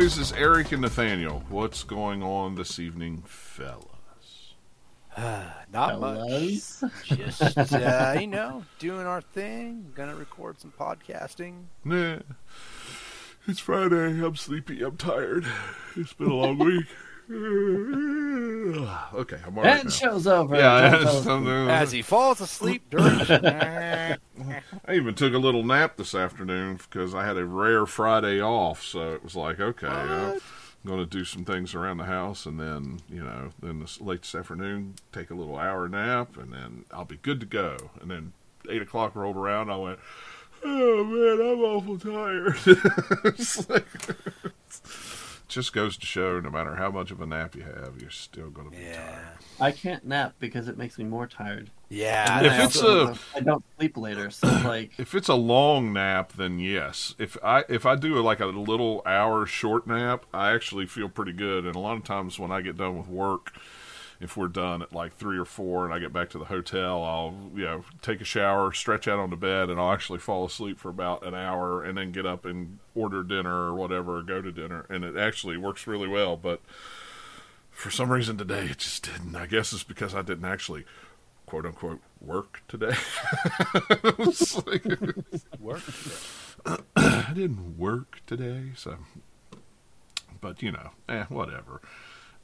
always, is Eric and Nathaniel. What's going on this evening, fellas? Not Fellas. much. Just uh, you know, doing our thing. Gonna record some podcasting. Nah. It's Friday. I'm sleepy. I'm tired. It's been a long week. okay, I'm all right And now. show's over. Yeah, Don't it's tell us. something- As he falls asleep during. I even took a little nap this afternoon because I had a rare Friday off. So it was like, okay, uh, I'm going to do some things around the house, and then you know, then this late this afternoon, take a little hour nap, and then I'll be good to go. And then eight o'clock rolled around, I went, oh man, I'm awful tired. it's like, just goes to show, no matter how much of a nap you have, you're still going to be yeah, tired. I can't nap because it makes me more tired. yeah. If I it's also- a- I don't sleep later, so like If it's a long nap, then yes. If I if I do like a little hour short nap, I actually feel pretty good. And a lot of times when I get done with work, if we're done at like three or four, and I get back to the hotel, I'll you know take a shower, stretch out on the bed, and I'll actually fall asleep for about an hour, and then get up and order dinner or whatever, or go to dinner, and it actually works really well. But for some reason today, it just didn't. I guess it's because I didn't actually quote unquote work today. Like- Work. I didn't work today, so. But you know, eh, whatever.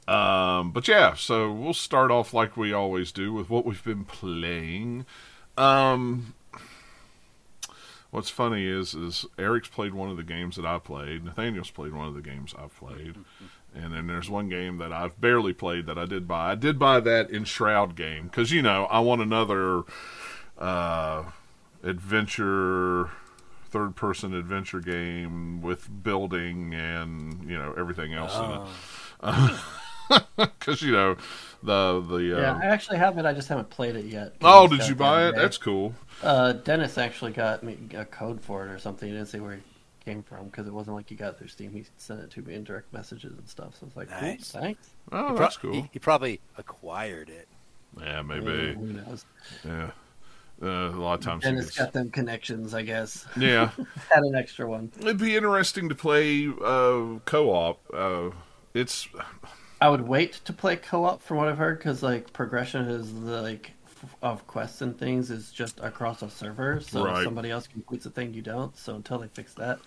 Um, but yeah, so we'll start off like we always do with what we've been playing. Um, what's funny is is Eric's played one of the games that I played. Nathaniel's played one of the games I've played. And then there's one game that I've barely played that I did buy. I did buy that Enshrouded game because you know I want another uh, adventure, third person adventure game with building and you know everything else in it. Because you know the the yeah, uh, I actually have it. I just haven't played it yet. oh, did you buy it? day. That's cool. Uh, Dennis actually got me a code for it or something. He didn't say where he came from because it wasn't like he got it through Steam. He sent it to me in direct messages and stuff. So it's like, cool, Nice. thanks. Oh, Pro- that's cool. He, he probably acquired it. Yeah, Yeah, maybe. who knows? Yeah. Uh, a lot of times. And it's got them connections, I guess. Yeah. Had an extra one. It'd be interesting to play uh, co-op. Uh, it's I would wait to play co-op from what I've heard because like progression is the, like f- of quests and things is just across a server, so Right. somebody else completes a thing you don't. So until they fix that,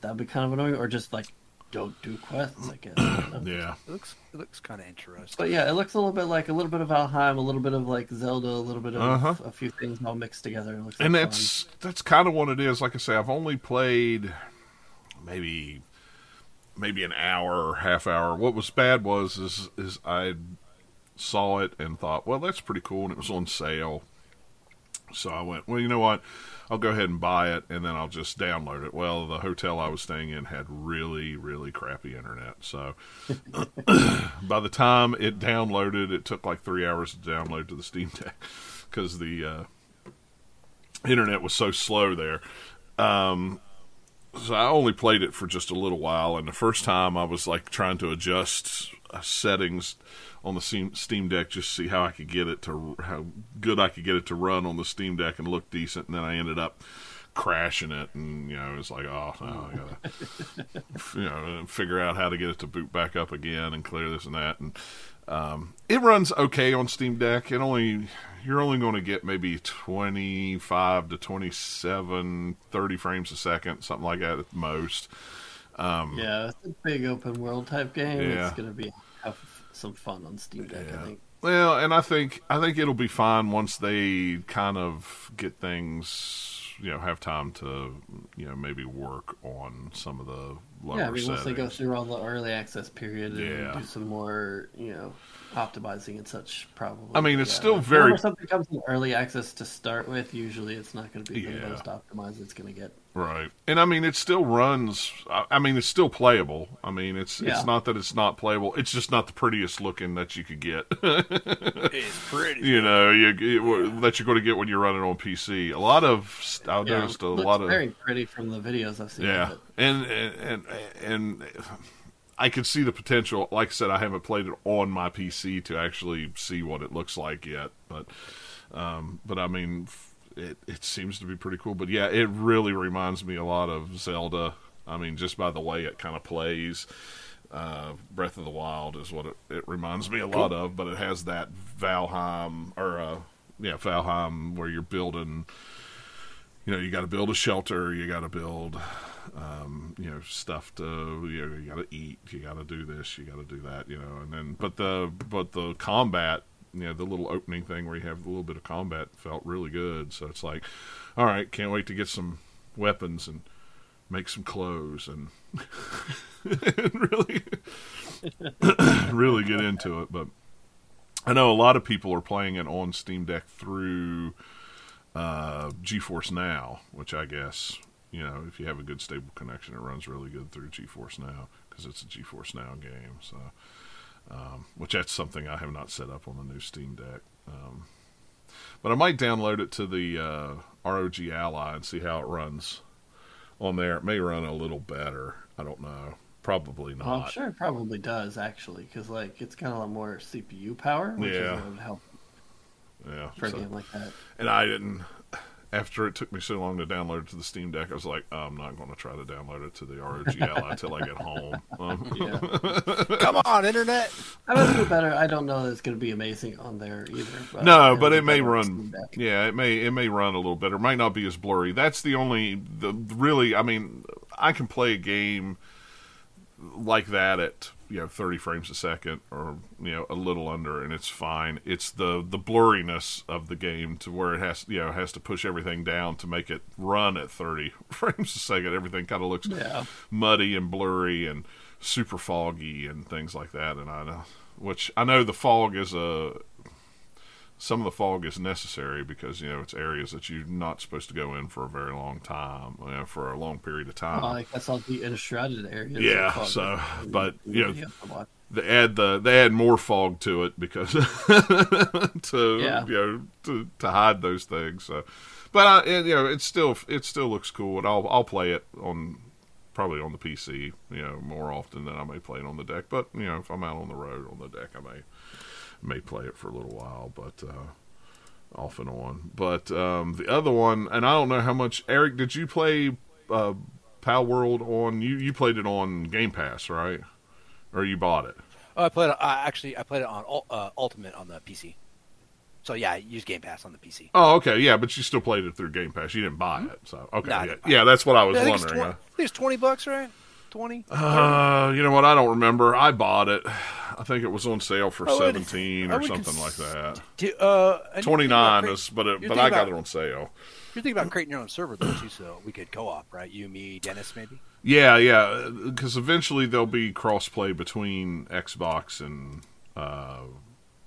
that'd be kind of annoying. Or just like don't do quests, I guess. I yeah. It looks it looks kind of interesting. But yeah, it looks a little bit like a little bit of Valheim, a little bit of like Zelda, a little bit of Uh-huh. a few things all mixed together. It looks and like that's that's kind of what it is. Like I say, I've only played maybe maybe an hour or half hour. What was bad was is is I saw it and thought, well, that's pretty cool, and it was on sale. So I went, well, you know what? I'll go ahead and buy it, and then I'll just download it. Well, the hotel I was staying in had really, really crappy internet. So by the time it downloaded, it took like three hours to download to the Steam Deck because the uh, internet was so slow there. Um, so I only played it for just a little while, and the first time I was like trying to adjust settings on the Steam, Steam Deck just to see how I could get it to how good I could get it to run on the Steam Deck and look decent, and then I ended up crashing it, and you know it was like, oh, no, I gotta you know figure out how to get it to boot back up again and clear this and that, and um, it runs okay on Steam Deck. It only you're only going to get maybe 25 to 27, 30 frames a second, something like that at most. Um, yeah, it's a big open world type game. Yeah. It's gonna be have some fun on Steam Deck. Yeah. I think. Well, and I think I think it'll be fine once they kind of get things, you know, have time to, you know, maybe work on some of the lower Yeah, I mean, once they go through all the early access period and Yeah. do some more, you know, optimizing and such, probably. I mean, it's yeah. still very- Whenever something comes in early access to start with, usually it's not going to be Yeah. the most optimized it's going to get. Right, and I mean, it still runs. I I mean, it's still playable. I mean, it's Yeah. it's not that it's not playable. It's just not the prettiest looking that you could get. It's pretty. you know, you, you that you're going to get when you're running on PC. A lot of I Yeah, noticed a looks lot of very pretty from the videos I've seen. yeah, and and and and I could see the potential. Like I said, I haven't played it on my PC to actually see what it looks like yet, but um, but I mean, it it seems to be pretty cool. But yeah, it really reminds me a lot of Zelda. I mean, just by the way it kind of plays. Uh, Breath of the Wild is what it, it reminds me a lot of, but it has that Valheim or uh, yeah Valheim where you're building. You know, you got to build a shelter. You got to build, um, you know, stuff to you know, you got to eat. You got to do this. You got to do that. You know, and then but the but the combat you know the little opening thing where you have a little bit of combat felt really good. So it's like, all right, can't wait to get some weapons and make some clothes and, and really really get into it. But I know a lot of people are playing it on Steam Deck through uh, GeForce Now, which I guess you know if you have a good stable connection, it runs really good through GeForce Now because it's a GeForce Now game. So um, which that's something I have not set up on the new Steam Deck. Um, but I might download it to the uh, ROG Ally and see how it runs on there. It may run a little better. I don't know. Probably not. Well, I'm sure it probably does actually, because like it's got a lot more CPU power, which Yeah. is, would help Yeah. for a game like that. and I didn't. After it took me so long to download it to the Steam Deck, I was like, I'm not going to try to download it to the ROG Ally until I get home. Um, Yeah, Come on, internet. I would do better. I don't know that it's going to be amazing on there either. But no, but it may run. Yeah, it may it may run a little better. It might not be as blurry. That's the only the really. I mean, I can play a game like that at you know 30 frames a second or you know a little under and it's fine. It's the the blurriness of the game to where it has you know has to push everything down to make it run at 30 frames a second. Everything kind of looks Yeah. muddy and blurry and super foggy and things like that. And I know which I know the fog is a some of the fog is necessary because you know it's areas that you're not supposed to go in for a very long time you know, for a long period of time Well, like that's all the enshrouded areas. Yeah, so, but, you know, they add the they add more fog to it because to Yeah. you know to, to hide those things. So, but I, you know it still it still looks cool, and I'll I'll play it on probably on the PC you know more often than I may play it on the deck. But you know if I'm out on the road on the deck, I may may play it for a little while, but. uh off and on, but um, the other one, and I don't know how much. Eric, did you play uh, Palworld on? You you played it on Game Pass, right? Or you bought it? Oh, I played. it- Uh, actually, I played it on uh, Ultimate on the PC. So yeah, I use Game Pass on the PC. Oh, okay, yeah, but you still played it through Game Pass. You didn't buy it, so okay, No, yeah, yeah, that's what I was I it's wondering. twen- I think it's twenty bucks, right? Twenty. Uh, you know what? I don't remember. I bought it. I think it was on sale for I would- seventeen I or something cons- like that. Do, uh, and you're Twenty thinking about nine crea- is, but it, but I got about- it on sale. You're thinking about creating your own server though too, so we could co-op, right? You, me, Dennis, maybe. Yeah, yeah, because eventually there'll be crossplay between Xbox and uh,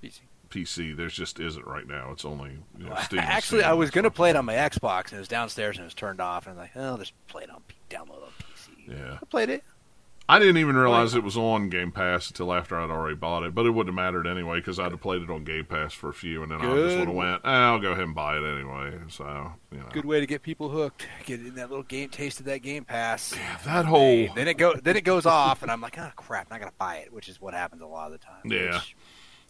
PC. PC. There's just isn't right now. It's only you know, Steam Actually, Steam I was gonna play it on my Xbox, and it was downstairs, and it was turned off, and I'm like, oh, just play it on download on. Yeah. I played it. I didn't even realize it was on Game Pass until after I'd already bought it, but it wouldn't have mattered anyway because I'd have played it on Game Pass for a few, and then I just would have went, eh, I'll go ahead and buy it anyway. So you know, Good way to get people hooked. Get in that little game, taste of that Game Pass. that whole Then it go, then it goes off, and I'm like, oh crap, I'm not gonna buy it, which is what happens a lot of the time. Yeah. which-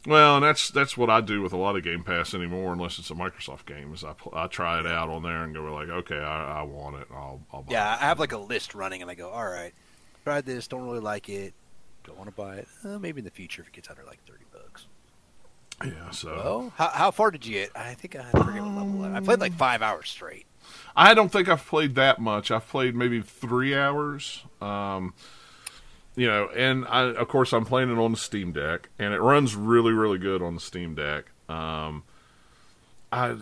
well, and that's that's what I do with a lot of Game Pass anymore, unless it's a Microsoft game. Is I I try it out on there and go like, okay, I, I want it, I'll I'll buy yeah. it. I have like a list running, and I go, all right, tried this, don't really like it, don't want to buy it. Uh, maybe in the future if it gets under like thirty bucks. Yeah, so Well, how, how far did you get? I think I forget what level. I played like five hours straight. I don't think I've played that much. I've played maybe three hours. Um, you know, and I, of course, I'm playing it on the Steam Deck, and it runs really, really good on the Steam Deck. Um, I,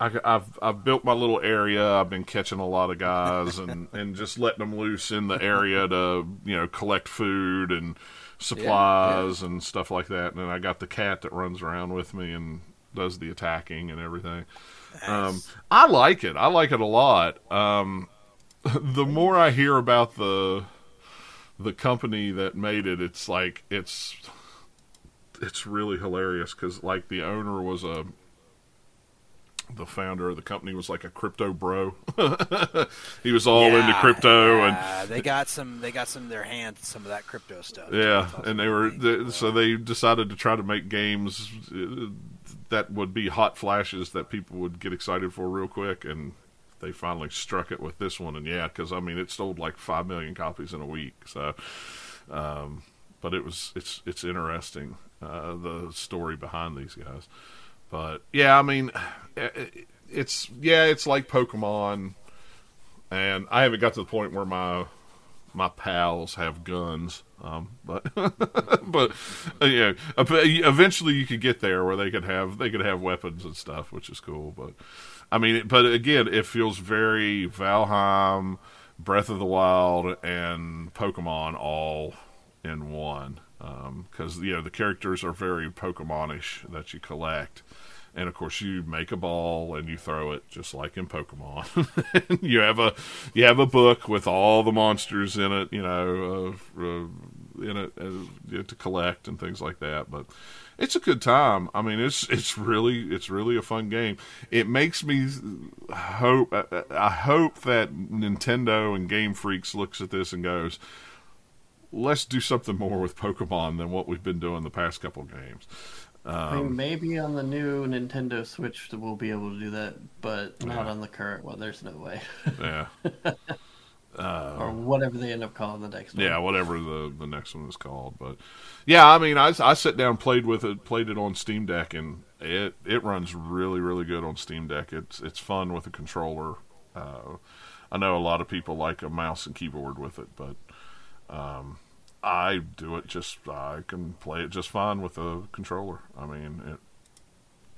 I, I've I've built my little area. I've been catching a lot of guys and, and just letting them loose in the area to you know collect food and supplies and stuff like that. And then I got the cat that runs around with me and does the attacking and everything. Um, I like it. I like it a lot. Um, the more I hear about the the company that made it, it's like it's it's really hilarious because like the owner was a the founder of the company was like a crypto bro. he was all into Yeah, crypto and they got some. They got some in their hands. Some of that crypto stuff. yeah, and they were they, so they decided to try to make games uh, that would be hot flashes that people would get excited for real quick, and they finally struck it with this one. And yeah, because I mean, it sold like five million copies in a week. So, um, but it was it's it's interesting uh, the story behind these guys. But yeah, I mean, it's yeah, it's like Pokemon, and I haven't got to the point where my my pals have guns. Um, but but uh, yeah, eventually you could get there where they could have they could have weapons and stuff, which is cool. But I mean, but again, it feels very Valheim, Breath of the Wild, and Pokemon all in one because um, you know the characters are very Pokemonish that you collect and of course you make a ball and you throw it just like in Pokemon. you have a you have a book with all the monsters in it, you know, uh, uh, in it uh, to collect and things like that. But it's a good time. I mean, it's it's really it's really a fun game. It makes me hope I hope that Nintendo and Game Freaks looks at this and goes, let's do something more with Pokemon than what we've been doing the past couple games. Um, I mean, maybe on the new Nintendo Switch we'll be able to do that, but not yeah. on the current one. There's no way. yeah. Uh, or whatever they end up calling the next one. Yeah, whatever the the next one is called. But yeah, I mean, I I sat down, played with it, played it on Steam Deck, and it it runs really really good on Steam Deck. It's it's fun with a controller. Uh, I know a lot of people like a mouse and keyboard with it, but um, I do it just I can play it just fine with a controller. I mean it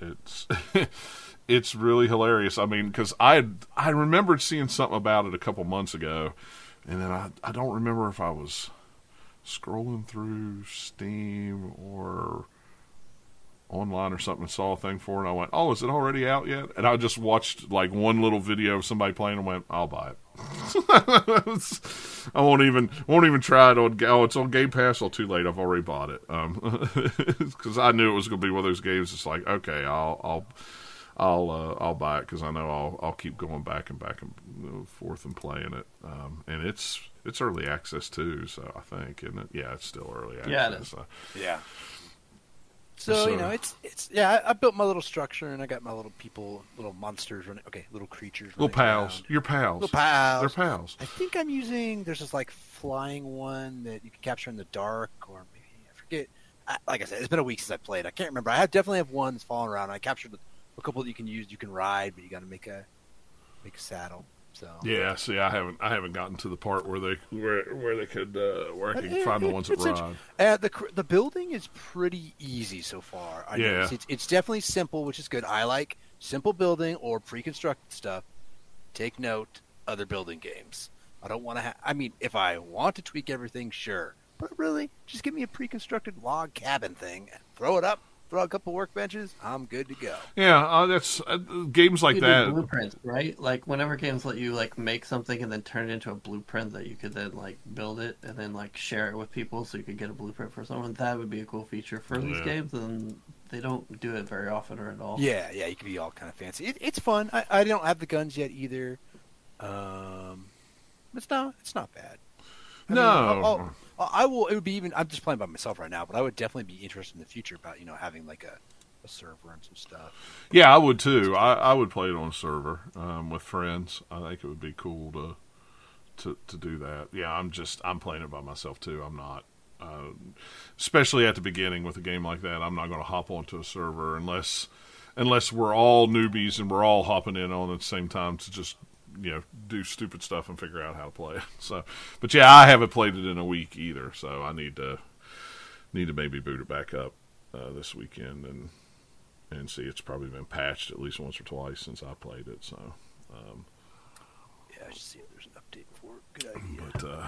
it's it's really hilarious. I mean because I I remembered seeing something about it a couple months ago, and then I I don't remember if I was scrolling through Steam or online or something and saw a thing for it and I went, Oh, is it already out yet? And I just watched like one little video of somebody playing and went, I'll buy it. I won't even won't even try it on. Oh, it's on Game Pass. Oh, too late. I've already bought it. Um, because I knew it was going to be one of those games. It's like okay, I'll I'll I'll uh, I'll buy it because I know I'll I'll keep going back and back and forth and playing it. Um, and it's it's early access too. So I think, isn't it? Yeah, it's still early access. Yeah, it is. So. Yeah. So, so, you know, it's it's yeah. I, I, built my little structure and I got my little people, little monsters running. Okay, little creatures. Little pals. Your pals. Little pals. They're pals. I think I'm using. There's this like flying one that you can capture in the dark, or maybe I forget. I, like I said, it's been a week since I played. I can't remember. I have definitely have one that's falling around. I captured a couple that you can use. You can ride, but you got to make a make a saddle. So yeah, see, I haven't I haven't gotten to the part where they where where they could uh, where I can it, find it, the ones that ride. Uh, the the building is pretty easy so far. I yeah, it's, it's definitely simple, which is good. I like simple building or pre-constructed stuff. Take note, other building games. I don't want to. have. I mean, if I want to tweak everything, sure, but really, just give me a pre-constructed log cabin thing, throw it up, throw a couple workbenches, I'm good to go. Yeah, uh, that's uh, games like that. Blueprints, right? Like whenever games let you like make something and then turn it into a blueprint that you could then like build it and then like share it with people, so you could get a blueprint for someone. That would be a cool feature for yeah. these games, and they don't do it very often or at all. Yeah, yeah, you can be all kind of fancy. It, it's fun. I, I don't have the guns yet either. Um, it's not. It's not bad. I no. Mean, I'll, I'll, I will. It would be even. I'm just playing by myself right now, but I would definitely be interested in the future about you know having like a, a server and some stuff. Yeah, I would too. I, I would play it on a server um, with friends. I think it would be cool to to to do that. Yeah, I'm just I'm playing it by myself too. I'm not. Uh, especially at the beginning with a game like that, I'm not going to hop onto a server unless unless we're all newbies and we're all hopping in on at the same time to just you know do stupid stuff and figure out how to play it. So, but yeah, I haven't played it in a week either, so I need to need to maybe boot it back up uh, this weekend and and see. It's probably been patched at least once or twice since I played it. So, um, yeah, I see if there's an update for it. Good idea. But uh,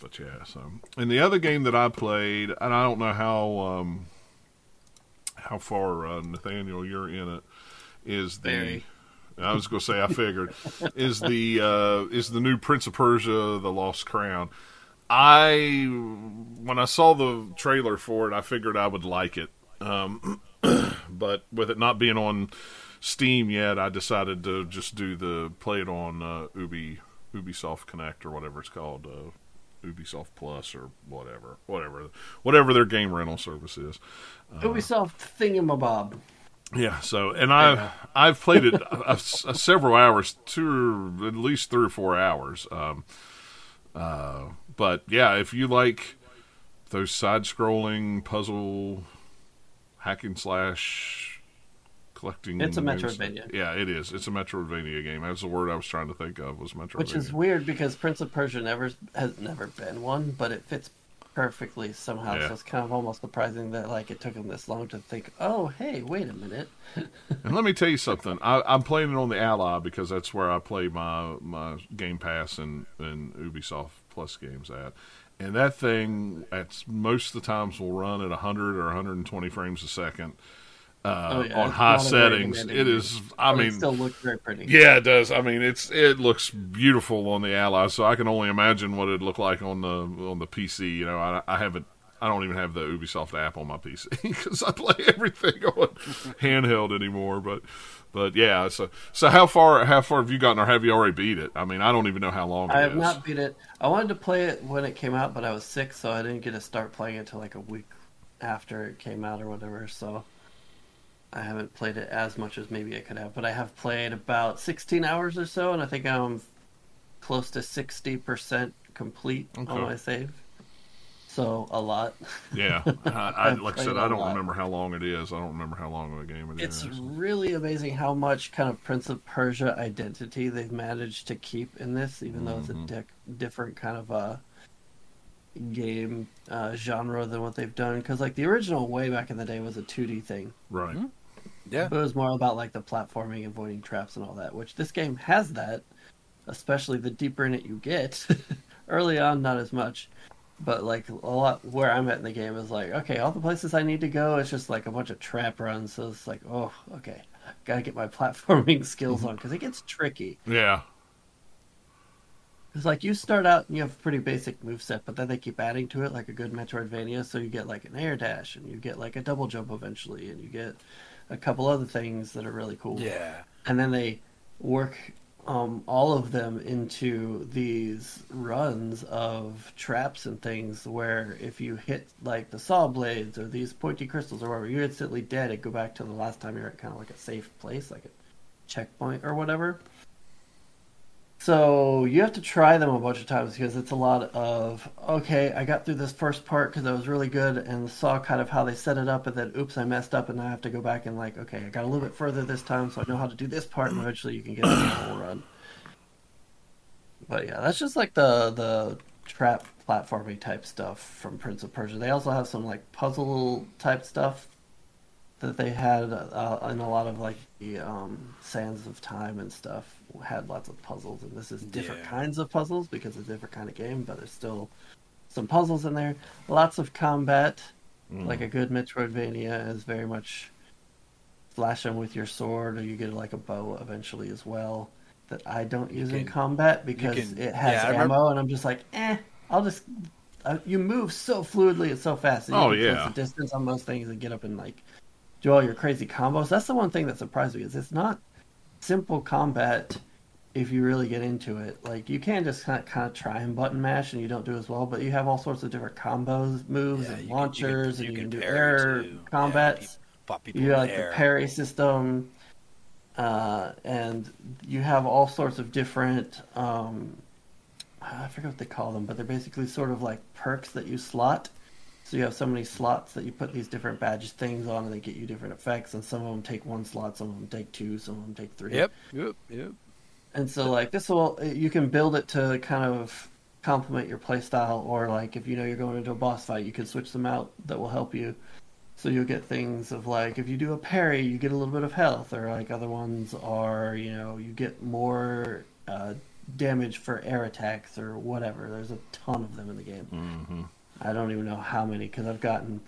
but yeah, so and the other game that I played, and I don't know how um, how far uh, Nathaniel you're in it, is the. Very I was going to say I figured is the uh, is the new Prince of Persia: The Lost Crown. I when I saw the trailer for it, I figured I would like it, um, but with it not being on Steam yet, I decided to just do the play it on uh, Ubi Ubisoft Connect or whatever it's called, uh, Ubisoft Plus or whatever, whatever, whatever their game rental service is. Uh, Ubisoft Thingamabob. Yeah. So, and I I've played it a, a, several hours, two at least three or four hours. Um, uh, but yeah, if you like those side-scrolling puzzle hack and slash collecting. It's a Metroidvania. Yeah, it is. It's a Metroidvania game. That's the word I was trying to think of. Was Metroidvania. Which is weird because Prince of Persia never has never been one, but it fits perfectly somehow. Yeah. So it's kind of almost surprising that like it took them this long to think. Oh, hey, wait a minute. and let me tell you something. I, am playing it on the Ally because that's where I play my my Game Pass and and Ubisoft Plus games at. And that thing, at most of the times, will run at 100 or 120 frames a second uh, oh, yeah. on high settings. It is. I mean, it still looks very pretty. Yeah, it does. I mean, it's it looks beautiful on the Ally. So I can only imagine what it'd look like on the on the PC. You know, I, I haven't. I don't even have the Ubisoft app on my PC because I play everything on handheld anymore. But but yeah, so so how far how far have you gotten, or have you already beat it? I mean, I don't even know how long. I have is. not beat it. I wanted to play it when it came out, but I was sick, so I didn't get to start playing it until like a week after it came out or whatever. So I haven't played it as much as maybe I could have, but I have played about 16 hours or so, and I think I'm close to 60% complete okay. on my save. So a lot. Yeah, I, I like I said, I don't lot. remember how long it is. I don't remember how long of a game it it's is. It's really amazing how much kind of Prince of Persia identity they've managed to keep in this, even mm-hmm. though it's a mm-hmm. di- different kind of a uh, game uh, genre than what they've done. Because like the original way back in the day was a 2D thing, right? Mm-hmm. Yeah. But it was more about like the platforming, avoiding traps, and all that. Which this game has that, especially the deeper in it you get. Early on, not as much, but like a lot where I'm at in the game is like, okay, all the places I need to go, it's just like a bunch of trap runs. So it's like, oh, okay, gotta get my platforming skills mm-hmm. on because it gets tricky. Yeah. It's like you start out and you have a pretty basic move set, but then they keep adding to it like a good Metroidvania. So you get like an air dash, and you get like a double jump eventually, and you get a couple other things that are really cool. Yeah. And then they work um, all of them into these runs of traps and things where if you hit like the saw blades or these pointy crystals or whatever, you're instantly dead and go back to the last time you're at kind of like a safe place, like a checkpoint or whatever. So you have to try them a bunch of times because it's a lot of okay. I got through this first part because I was really good and saw kind of how they set it up, and then oops, I messed up, and I have to go back and like okay, I got a little bit further this time, so I know how to do this part, and eventually you can get the whole run. But yeah, that's just like the the trap platforming type stuff from Prince of Persia. They also have some like puzzle type stuff that they had uh, in a lot of like the um, Sands of Time and stuff had lots of puzzles, and this is different yeah. kinds of puzzles because it's a different kind of game, but there's still some puzzles in there. Lots of combat, mm. like a good Metroidvania is very much slash them with your sword, or you get like a bow eventually as well. That I don't use can, in combat because can, it has yeah, ammo, remember... and I'm just like, eh, I'll just. Uh, you move so fluidly and so fast. And oh yeah, distance on most things and get up and like do all your crazy combos. That's the one thing that surprised me is it's not simple combat if you really get into it. Like you can just kind of, kind of try and button mash and you don't do as well, but you have all sorts of different combos, moves, yeah, and launchers, can, you can, you and you can, do air too. combats. Yeah, you, you like the parry system, uh, and you have all sorts of different. Um, I forget what they call them, but they're basically sort of like perks that you slot so you have so many slots that you put these different badge things on, and they get you different effects. And some of them take one slot, some of them take two, some of them take three. Yep, yep, yep. And so like this will you can build it to kind of complement your playstyle, or like if you know you're going into a boss fight, you can switch them out that will help you. So you'll get things of like if you do a parry, you get a little bit of health, or like other ones are you know you get more uh, damage for air attacks or whatever. There's a ton of them in the game. Mm-hmm. I don't even know how many because I've gotten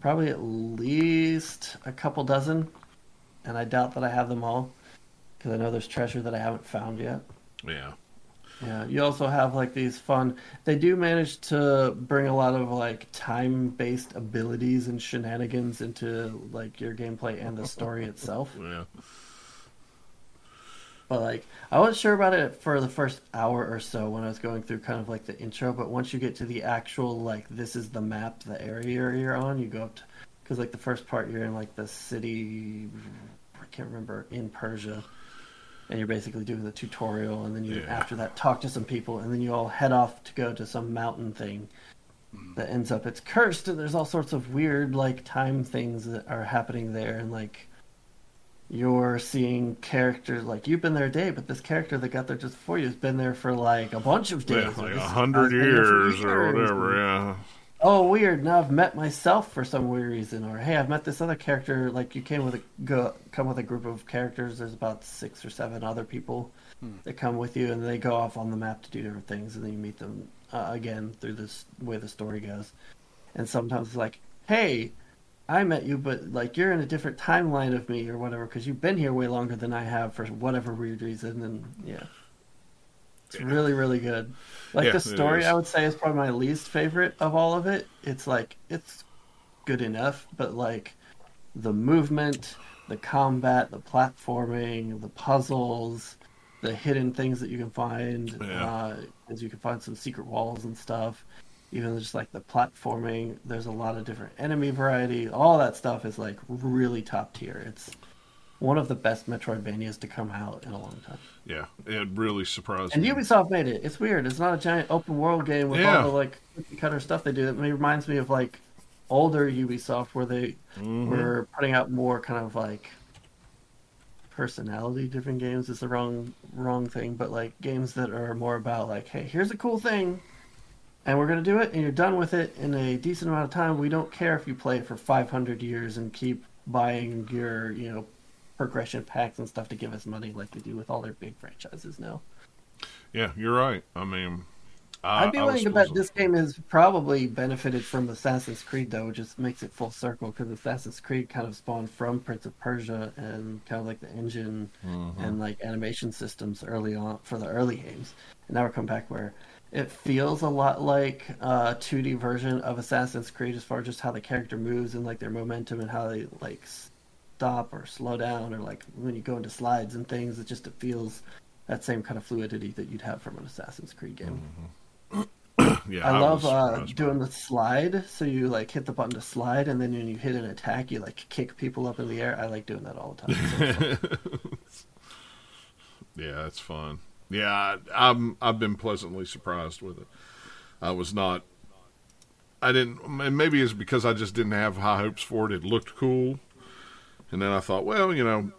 probably at least a couple dozen, and I doubt that I have them all because I know there's treasure that I haven't found yet. Yeah. Yeah, you also have like these fun. They do manage to bring a lot of like time-based abilities and shenanigans into like your gameplay and the story itself. Yeah. But like, I wasn't sure about it for the first hour or so when I was going through kind of like the intro. But once you get to the actual like, this is the map, the area you're on, you go up to because like the first part you're in like the city, I can't remember in Persia, and you're basically doing the tutorial, and then you Yeah. after that talk to some people, and then you all head off to go to some mountain thing Mm. that ends up it's cursed, and there's all sorts of weird like time things that are happening there, and like you're seeing characters like you've been there a day, but this character that got there just before you has been there for like a bunch of days, Yeah, like a hundred been years or whatever. Yeah. oh weird now i've met myself for some weird reason or hey i've met this other character like you came with a go come with a group of characters there's about six or seven other people that come with you and they go off on the map to do different things and then you meet them uh, again through this way the story goes and sometimes it's like hey i met you but like you're in a different timeline of me or whatever because you've been here way longer than i have for whatever weird reason and yeah. It's Yeah. really really good. Like Yeah, the story i would say is probably my least favorite of all of it. It's like it's good enough but like the movement the combat the platforming the puzzles the hidden things that you can find Yeah. uh, as you can find some secret walls and stuff even just like the platforming there's a lot of different enemy variety all that stuff is like really top tier it's one of the best metroidvanias to come out in a long time Yeah. It really surprised me. and me. Ubisoft made it. It's weird. It's not a giant open world game with Yeah. all the like cutter stuff they do. It reminds me of like older Ubisoft where they Mhm. were putting out more kind of like personality different games is the wrong wrong thing, but like games that are more about like, hey, here's a cool thing and we're gonna do it and you're done with it in a decent amount of time. We don't care if you play it for five hundred years and keep buying your, you know, progression packs and stuff to give us money like they do with all their big franchises now. Yeah, you're right. I mean, I, I'd be I willing to bet this game has probably benefited from Assassin's Creed, though, which just makes it full circle because Assassin's Creed kind of spawned from Prince of Persia and kind of like the engine Mhm. and like animation systems early on for the early games. And now we're coming back where it feels a lot like a 2D version of Assassin's Creed as far as just how the character moves and like their momentum and how they like stop or slow down or like when you go into slides and things. It just it feels that same kind of fluidity that you'd have from an Assassin's Creed game. yeah, I love was uh, doing the slide. So you like hit the button to slide, and then when you hit an attack, you like kick people up in the air. I like doing that all the time. So. Yeah, it's fun. Yeah, I'm I've been pleasantly surprised with it. I was not. I didn't. and Maybe it's because I just didn't have high hopes for it. It looked cool, and then I thought, well, you know,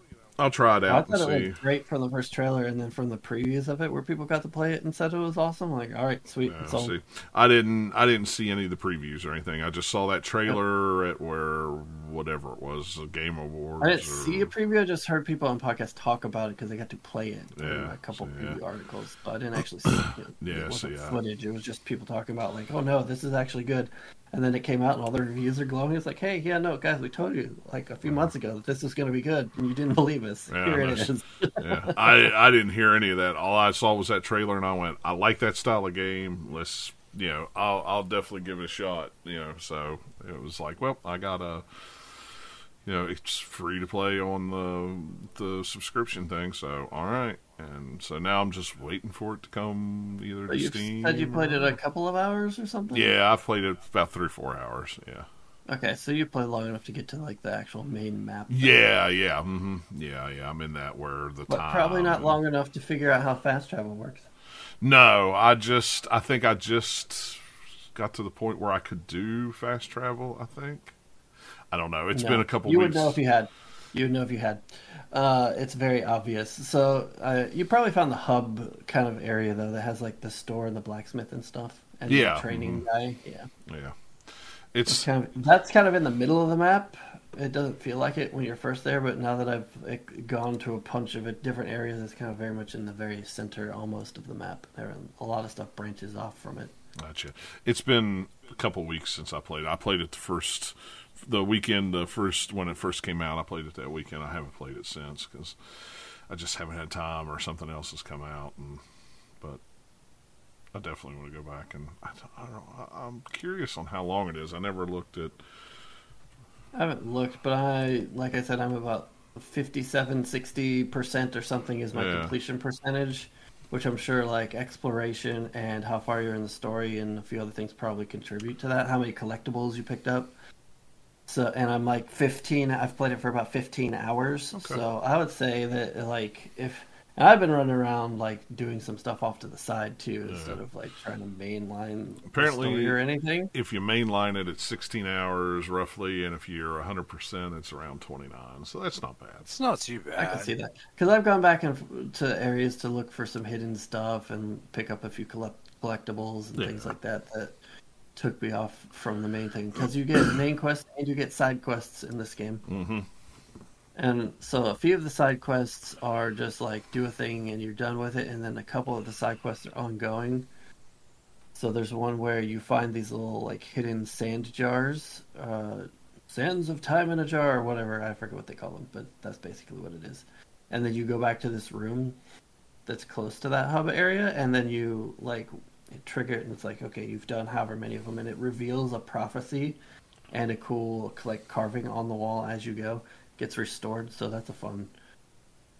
I'll try it I out and thought it see. looked great from the first trailer, and then from the previews of it, where people got to play it and said it was awesome. Like, all right, sweet. Yeah, see, I didn't. I didn't see any of the previews or anything. I just saw that trailer at where whatever it was, Game Awards. I didn't or- see a preview. I just heard people on podcasts talk about it because they got to play it. in Yeah, a couple so, yeah. articles, but I didn't actually see it. Yeah, it yeah. footage. It was just people talking about like, oh no, this is actually good. And then it came out, and all the reviews are glowing. It's like, hey, yeah, no, guys, we told you like a few months ago that this was going to be good, and you didn't believe us. Yeah, Here it is. yeah, I I didn't hear any of that. All I saw was that trailer, and I went, I like that style of game. Let's, you know, I'll I'll definitely give it a shot. You know, so it was like, well, I gotta, you know, it's free to play on the the subscription thing. So all right, and so now I'm just waiting for it to come either to you Steam. said you played it a couple of hours or something. Yeah, I've played it about three or four hours. Yeah. Okay, so you played long enough to get to like the actual main map. Yeah, yeah, hmm yeah, yeah. I'm in that where the But time probably not and- long enough to figure out how fast travel works. No, I just I think I just got to the point where I could do fast travel. I think I don't know. It's No, been a couple You weeks. would know if you had. You would know if you had. Uh, it's very obvious. So uh, you probably found the hub kind of area though that has like the store and the blacksmith and stuff. And Yeah, mm-hmm. the training guy. Yeah. yeah, It's it's kind of that's kind of in the middle of the map. It doesn't feel like it when you're first there, but now that I've like, gone to a bunch of it, different areas, it's kind of very much in the very center almost of the map. There, a lot of stuff branches off from it. Gotcha. It's been a couple weeks since I played. I played it the first the weekend, the first when it first came out. I played it that weekend. I haven't played it since because I just haven't had time or something else has come out. And but I definitely want to go back and I, don't- I don't know. I, I'm curious on how long it is. I never looked at. I haven't looked, but I, like I said, I'm about 57, 60 percent or something is my Yeah. completion percentage, which I'm sure like exploration and how far you're in the story and a few other things probably contribute to that. How many collectibles you picked up. So and I'm like 15. I've played it for about 15 hours. Okay. So I would say that like if and I've been running around like doing some stuff off to the side too, yeah. instead of like trying to mainline apparently or anything. If you mainline it, it's 16 hours roughly, and if you're 100, percent it's around 29. So that's not bad. It's not too bad. I can see that because I've gone back into areas to look for some hidden stuff and pick up a few collect- collectibles and yeah. things like that that took me off from the main thing because you get main quests and you get side quests in this game. Mm-hmm. And so a few of the side quests are just like do a thing and you're done with it, and then a couple of the side quests are ongoing. So there's one where you find these little like hidden sand jars, uh, sands of time in a jar or whatever. I forget what they call them, but that's basically what it is. And then you go back to this room that's close to that hub area, and then you like trigger it, and it's like okay, you've done however many of them, and it reveals a prophecy and a cool like carving on the wall as you go gets restored, so that's a fun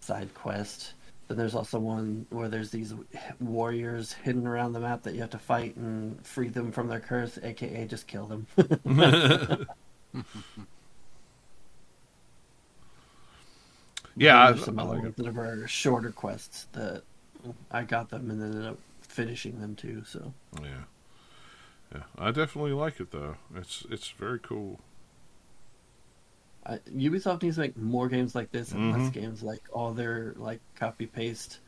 side quest. Then there's also one where there's these warriors hidden around the map that you have to fight and free them from their curse, aka just kill them. yeah, there's some other that are shorter quests that I got them and ended up finishing them too. So yeah, yeah, I definitely like it though. It's it's very cool. Uh, Ubisoft needs to make more games like this and mm-hmm. less games like all their like copy paste,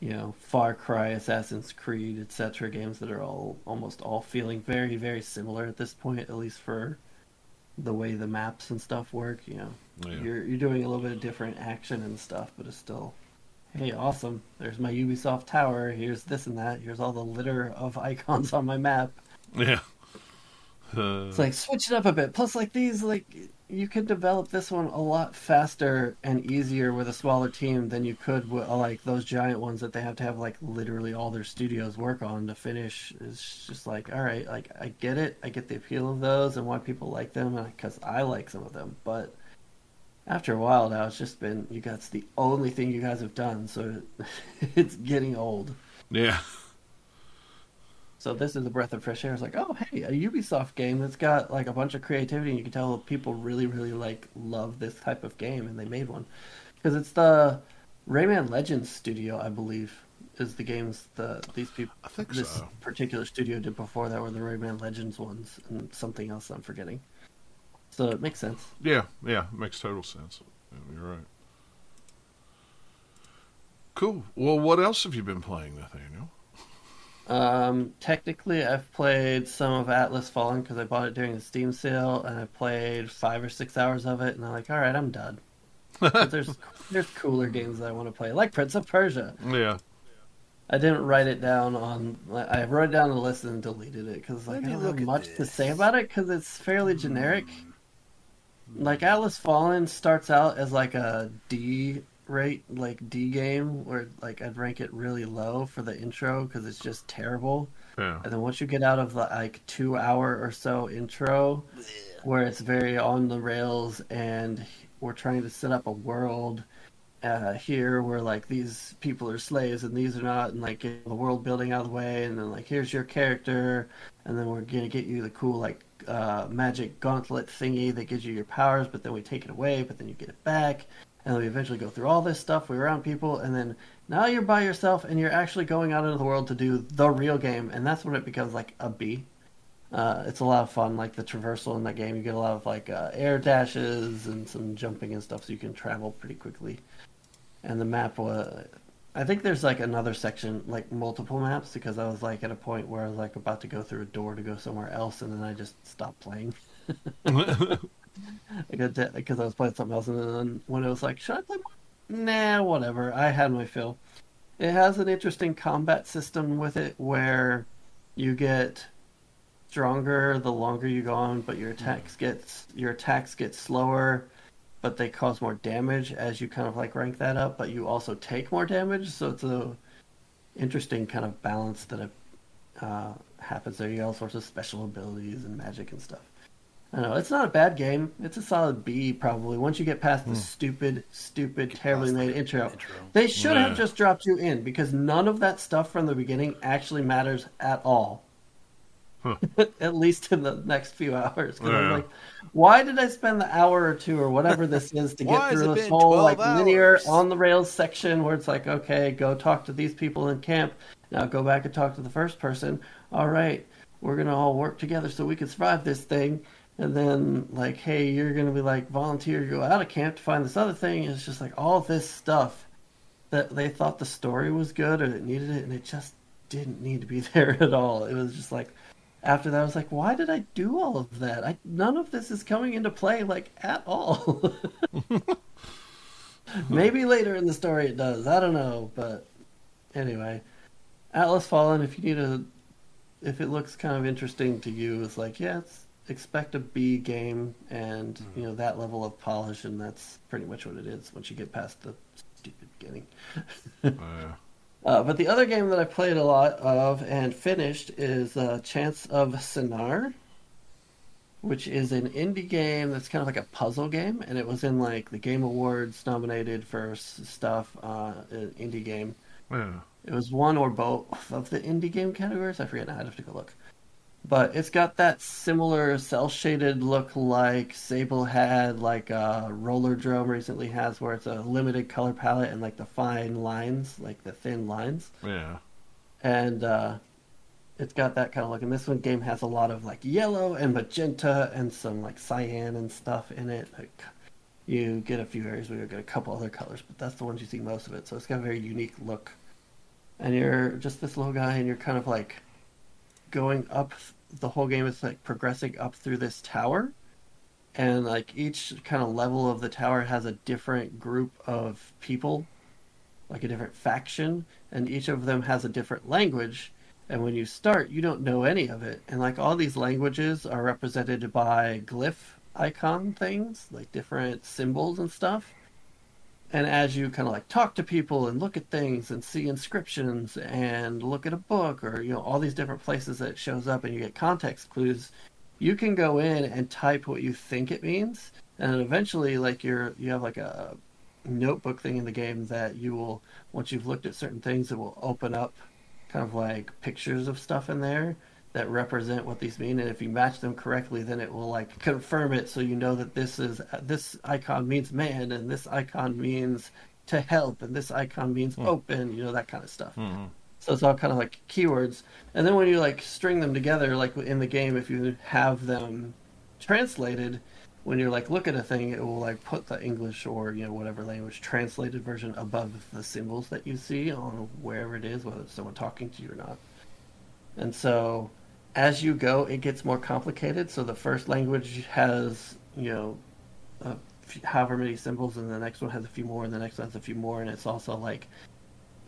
you know, Far Cry, Assassin's Creed, etc. Games that are all almost all feeling very very similar at this point, at least for the way the maps and stuff work. You know, yeah. you're you're doing a little bit of different action and stuff, but it's still. Hey, awesome! There's my Ubisoft tower. Here's this and that. Here's all the litter of icons on my map. Yeah. Uh... It's like switch it up a bit. Plus, like these, like you could develop this one a lot faster and easier with a smaller team than you could with uh, like those giant ones that they have to have like literally all their studios work on to finish. It's just like, all right, like I get it, I get the appeal of those and why people like them, uh, because I like some of them. But after a while now, it's just been you guys the only thing you guys have done, so it's getting old. Yeah. So this is a breath of fresh air. It's like, oh hey, a Ubisoft game that's got like a bunch of creativity, and you can tell people really, really like love this type of game, and they made one because it's the Rayman Legends studio, I believe, is the games that these people this so. particular studio did before that were the Rayman Legends ones, and something else I'm forgetting. So it makes sense. Yeah, yeah, it makes total sense. You're right. Cool. Well, what else have you been playing, Nathaniel? Um, technically, I've played some of Atlas Fallen because I bought it during the Steam sale, and I played five or six hours of it, and I'm like, all right, I'm done. there's there's cooler games that I want to play, like Prince of Persia. Yeah. I didn't write it down on. I wrote down the list and deleted it because like I don't have much this. to say about it because it's fairly generic. Like Atlas Fallen starts out as like a D rate like D game where like I'd rank it really low for the intro because it's just terrible. Yeah. And then once you get out of the like two hour or so intro, where it's very on the rails and we're trying to set up a world uh, here where like these people are slaves and these are not, and like get the world building out of the way, and then like here's your character, and then we're gonna get you the cool like uh, magic gauntlet thingy that gives you your powers, but then we take it away, but then you get it back, and then we eventually go through all this stuff. We're around people, and then now you're by yourself, and you're actually going out into the world to do the real game, and that's when it becomes like a B. Uh, it's a lot of fun, like the traversal in that game. You get a lot of like uh, air dashes and some jumping and stuff, so you can travel pretty quickly. And the map was, I think there's like another section, like multiple maps, because I was like at a point where I was like about to go through a door to go somewhere else, and then I just stopped playing. because I was playing something else, and then when it was like, should I play more? Nah, whatever. I had my fill. It has an interesting combat system with it where you get stronger the longer you go on, but your attacks gets your attacks get slower, but they cause more damage as you kind of like rank that up. But you also take more damage, so it's a interesting kind of balance that uh, happens there. You get all sorts of special abilities and magic and stuff. I know it's not a bad game. It's a solid B probably. Once you get past the mm. stupid, stupid, terribly made intro. intro. they should yeah. have just dropped you in because none of that stuff from the beginning actually matters at all. At least in the next few hours. Because yeah. I'm like, why did I spend the hour or two or whatever this is to get through this whole like hours? linear on the rails section where it's like, okay, go talk to these people in camp. Now go back and talk to the first person. All right, we're gonna all work together so we can survive this thing. And then like, hey, you're gonna be like volunteer to go out of camp to find this other thing. And it's just like all this stuff that they thought the story was good or that needed it, and it just didn't need to be there at all. It was just like after that, I was like, why did I do all of that? I none of this is coming into play like at all. Maybe later in the story it does. I don't know, but anyway, Atlas Fallen. If you need a, if it looks kind of interesting to you, it's like yeah, it's expect a B game and mm-hmm. you know that level of polish, and that's pretty much what it is once you get past the stupid beginning. oh. Uh, but the other game that I played a lot of and finished is uh, Chants of Sennaar, which is an indie game that's kind of like a puzzle game, and it was in like the Game Awards nominated for stuff, uh, indie game. Yeah. It was one or both of the indie game categories. I forget now. I'd have to go look but it's got that similar cel shaded look like Sable had, like uh, Rollerdrome recently has, where it's a limited color palette and like the fine lines, like the thin lines. Yeah. And uh, it's got that kind of look. And this one game has a lot of like yellow and magenta and some like cyan and stuff in it. Like you get a few areas where you get a couple other colors, but that's the ones you see most of it. So it's got a very unique look. And you're just this little guy, and you're kind of like going up the whole game is like progressing up through this tower. And like each kind of level of the tower has a different group of people like a different faction. And each of them has a different language. And when you start you don't know any of it. And like all these languages are represented by glyph icon things like different symbols and stuff and as you kind of like talk to people and look at things and see inscriptions and look at a book or you know all these different places that shows up and you get context clues you can go in and type what you think it means. And eventually like you're you have like a notebook thing in the game that you will once you've looked at certain things it will open up kind of like pictures of stuff in there that represent what these mean and if you match them correctly then it will like confirm it so you know that this is this icon means man and this icon means to help and this icon means mm. open you know that kind of stuff mm-hmm. so it's all kind of like keywords and then when you like string them together like in the game if you have them translated when you're like look at a thing it will like put the english or you know whatever language translated version above the symbols that you see on wherever it is whether it's someone talking to you or not and so as you go, it gets more complicated. So the first language has, you know, uh, however many symbols, and the next one has a few more, and the next one has a few more, and it's also like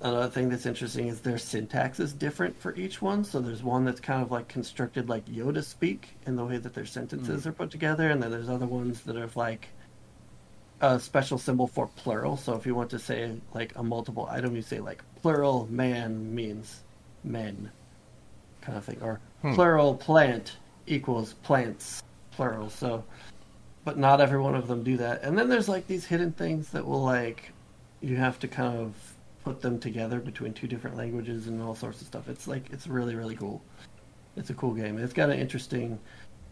another thing that's interesting is their syntax is different for each one. So there's one that's kind of like constructed like Yoda speak in the way that their sentences mm. are put together, and then there's other ones that are like a special symbol for plural. So if you want to say like a multiple item, you say like plural man means men, kind of thing, or Hmm. Plural plant equals plants, plural. So, but not every one of them do that. And then there's like these hidden things that will like you have to kind of put them together between two different languages and all sorts of stuff. It's like it's really really cool. It's a cool game. It's got an interesting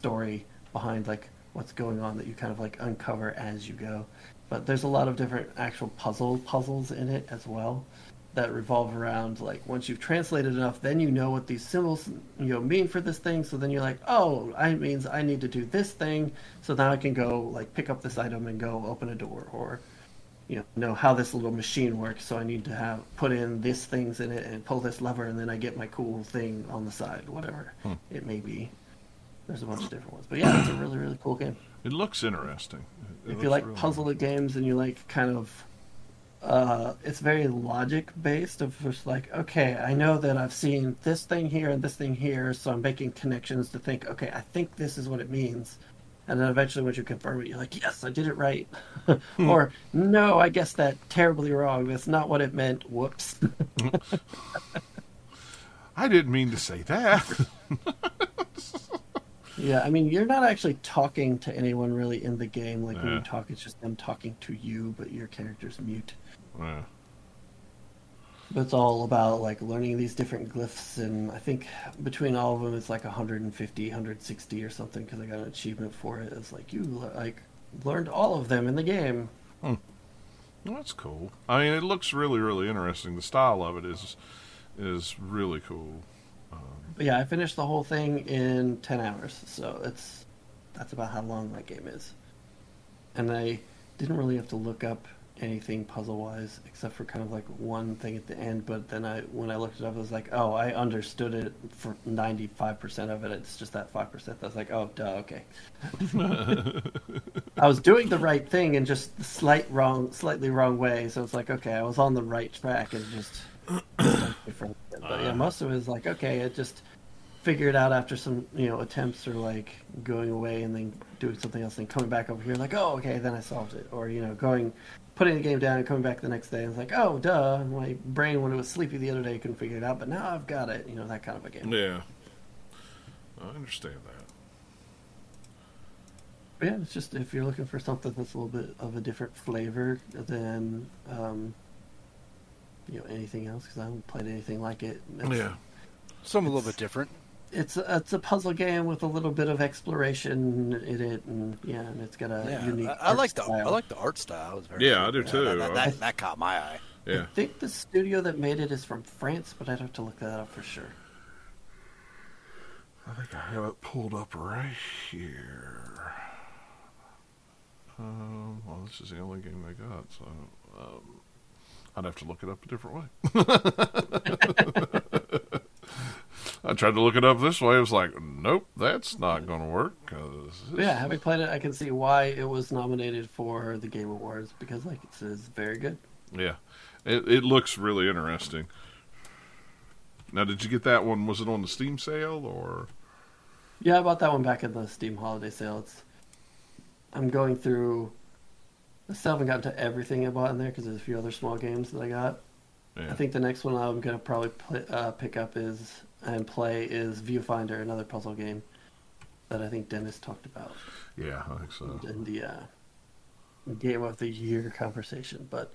story behind like what's going on that you kind of like uncover as you go. But there's a lot of different actual puzzle puzzles in it as well that revolve around like once you've translated enough, then you know what these symbols you know mean for this thing. So then you're like, oh, it means I need to do this thing. So now I can go like pick up this item and go open a door, or you know know how this little machine works. So I need to have put in these things in it and pull this lever, and then I get my cool thing on the side, whatever hmm. it may be. There's a bunch of different ones, but yeah, it's a really really cool game. It looks interesting. It if looks you like really puzzle games and you like kind of uh, it's very logic based of just like okay i know that i've seen this thing here and this thing here so i'm making connections to think okay i think this is what it means. And then eventually once you confirm it you're like yes i did it right. Hmm. or no i guess that terribly wrong. That's not what it meant. Whoops. I didn't mean to say that. Yeah i mean you're not actually talking to anyone really in the game. Like when you talk it's just them talking to you but your character's mute yeah. But it's all about like learning these different glyphs, and I think between all of them, it's like 150, 160 or something. Because I got an achievement for it. It's like you like learned all of them in the game. Hmm. Well, that's cool. I mean, it looks really, really interesting. The style of it is is really cool. Um, yeah, I finished the whole thing in ten hours, so it's that's about how long that game is. And I didn't really have to look up anything puzzle wise except for kind of like one thing at the end but then i when i looked it up i was like oh i understood it for 95% of it. It's just that 5% i was like oh duh okay. I was doing the right thing in just the slight wrong slightly wrong way so it's like okay i was on the right track and just different. But yeah ah. most of it is like okay it just figure it out after some you know attempts or like going away and then doing something else and coming back over here like oh okay then i solved it. Or you know going putting the game down and coming back the next day and it's like, oh, duh. My brain, when it was sleepy the other day, couldn't figure it out, but now I've got it. You know, that kind of a game. Yeah. I understand that. But yeah, it's just if you're looking for something that's a little bit of a different flavor than, um, you know, anything else, because I haven't played anything like it. It's, yeah. Some a little bit different it's a, it's a puzzle game with a little bit of exploration in it, and yeah, and it's got a yeah, unique. I, I like the I like the art style. yeah, I do too. That, that, that, that, caught my eye. Yeah. I think the studio that made it is from France, but I'd have to look that up for sure. I think I have it pulled up right here. Um, well, this is the only game they got, so um, I'd have to look it up a different way. I tried to look it up this way. I was like, nope, that's not going to work. Cause yeah, having played it, I can see why it was nominated for the Game Awards because, like it says, very good. Yeah, it it looks really interesting. Now, did you get that one? Was it on the Steam sale or? Yeah, I bought that one back in the Steam holiday sale. It's I'm going through. I still haven't gotten to everything I bought in there because there's a few other small games that I got. Yeah. I think the next one I'm gonna probably play, uh, pick up is and play is Viewfinder, another puzzle game that I think Dennis talked about. Yeah, I think so. In the uh, game of the year conversation, but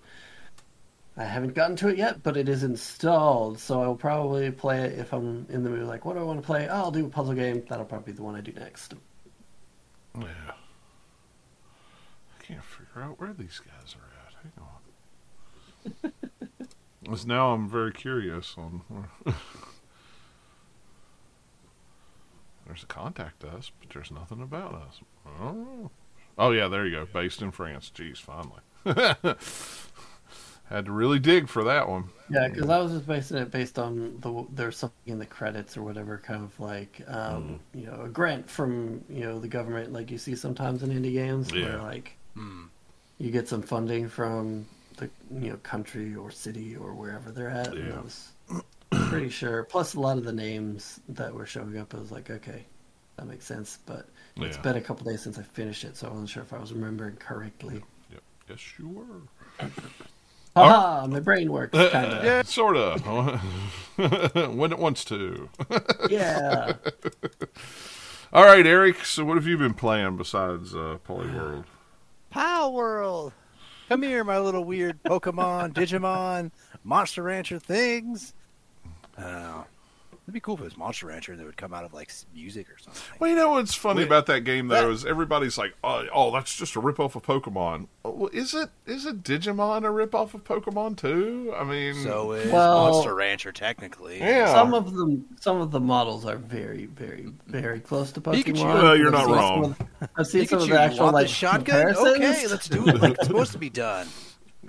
I haven't gotten to it yet. But it is installed, so I'll probably play it if I'm in the mood. Like, what do I want to play? Oh, I'll do a puzzle game. That'll probably be the one I do next. Yeah. I can't figure out where these guys are at. Hang on. Because now I'm very curious on. There's a contact us, but there's nothing about us. Oh, oh yeah, there you go. Based in France. Jeez, finally. Had to really dig for that one. Yeah, because I was just basing it based on the there's something in the credits or whatever, kind of like um, mm. you know a grant from you know the government, like you see sometimes in indie games, yeah. where like mm. you get some funding from the you know country or city or wherever they're at. Yeah. And I was pretty sure. Plus, a lot of the names that were showing up, I was like, okay, that makes sense. But yeah. it's been a couple days since I finished it, so I wasn't sure if I was remembering correctly. Yep. Yes, you were. Haha, my brain works. Kind of. yeah, sort of. when it wants to. yeah. All right, Eric. So, what have you been playing besides uh, World? Palworld. Come here, my little weird Pokemon, Digimon, Monster Rancher things. Uh, it'd be cool if it was Monster Rancher and it would come out of like music or something. Well, you know what's funny Wait, about that game though that, is everybody's like, oh, oh, that's just a ripoff of Pokemon. Well, is it? Is it Digimon a ripoff of Pokemon too? I mean, so is well, Monster Rancher technically. Yeah. Some of them, some of the models are very, very, very close to Pokemon. Pikachu. Well, you're not wrong. I've seen Pikachu, some of the actual like shotgun. Okay, let's do it like it's supposed to be done.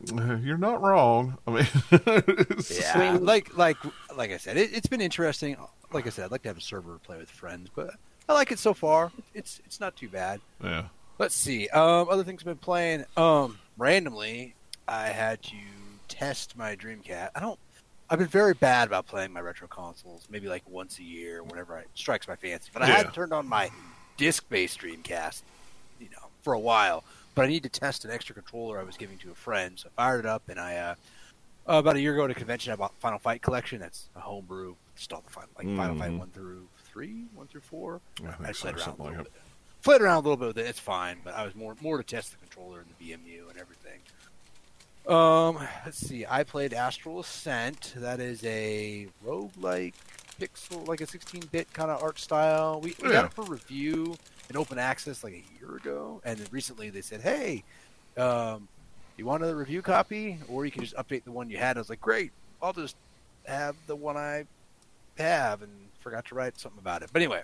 You're not wrong. I mean, yeah, I mean, like like like I said, it, has been interesting. Like I said, I'd like to have a server play with friends, but I like it so far. It's it's not too bad. Yeah. Let's see. Um, other things I've been playing. Um, randomly, I had to test my Dreamcast. I don't. I've been very bad about playing my retro consoles. Maybe like once a year, whenever it strikes my fancy. But I yeah. had turned on my disc-based Dreamcast, you know, for a while but I need to test an extra controller I was giving to a friend. So I fired it up, and I uh, about a year ago at a convention I bought Final Fight Collection. That's a homebrew. Just all the final, like mm-hmm. Final Fight mm-hmm. one through three, one through four. I, I played around a little bit. Played around a little bit with it. It's fine, but I was more more to test the controller and the VMU and everything. Um, let's see. I played Astral Ascent. That is a roguelike pixel, like a 16-bit kind of art style. We, we Yeah. got it for review in open access like a year ago, and then recently they said, "Hey, um, you want another review copy, or you can just update the one you had." I was like, "Great, I'll just have the one I have," and forgot to write something about it. But anyway,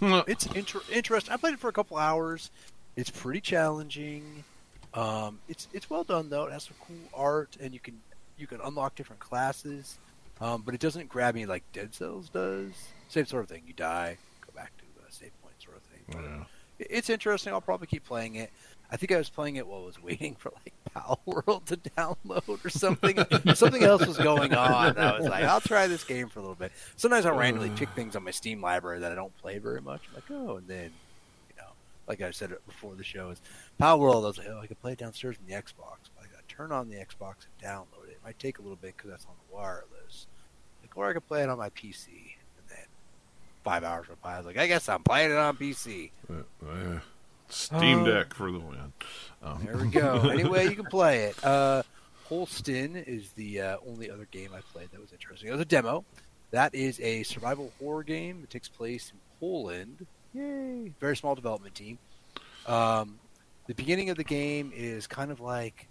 it's inter- interesting. I played it for a couple hours. It's pretty challenging. Um, it's it's well done though. It has some cool art, and you can you can unlock different classes. Um, but it doesn't grab me like Dead Cells does. Same sort of thing. You die, go back to a save point sort of thing. But Yeah. it's interesting. I'll probably keep playing it. I think I was playing it while I was waiting for like Palworld to download or something. something else was going on. I was like, I'll try this game for a little bit. Sometimes I randomly uh. pick things on my Steam library that I don't play very much. I'm like, oh, and then, you know, like I said before the show, is Palworld. I was like, oh, I can play it downstairs on the Xbox. But I got to turn on the Xbox and download it. It might take a little bit because that's on the wireless. Like, or I could play it on my PC. And then five hours went by. I was like, I guess I'm playing it on PC. Uh, uh, Steam Uh, Deck for the win. Um, There we go. anyway, you can play it. Uh, Holstin is the uh, only other game I played that was interesting. It was a demo. That is a survival horror game. It takes place in Poland. Yay! Very small development team. Um, the beginning of the game is kind of like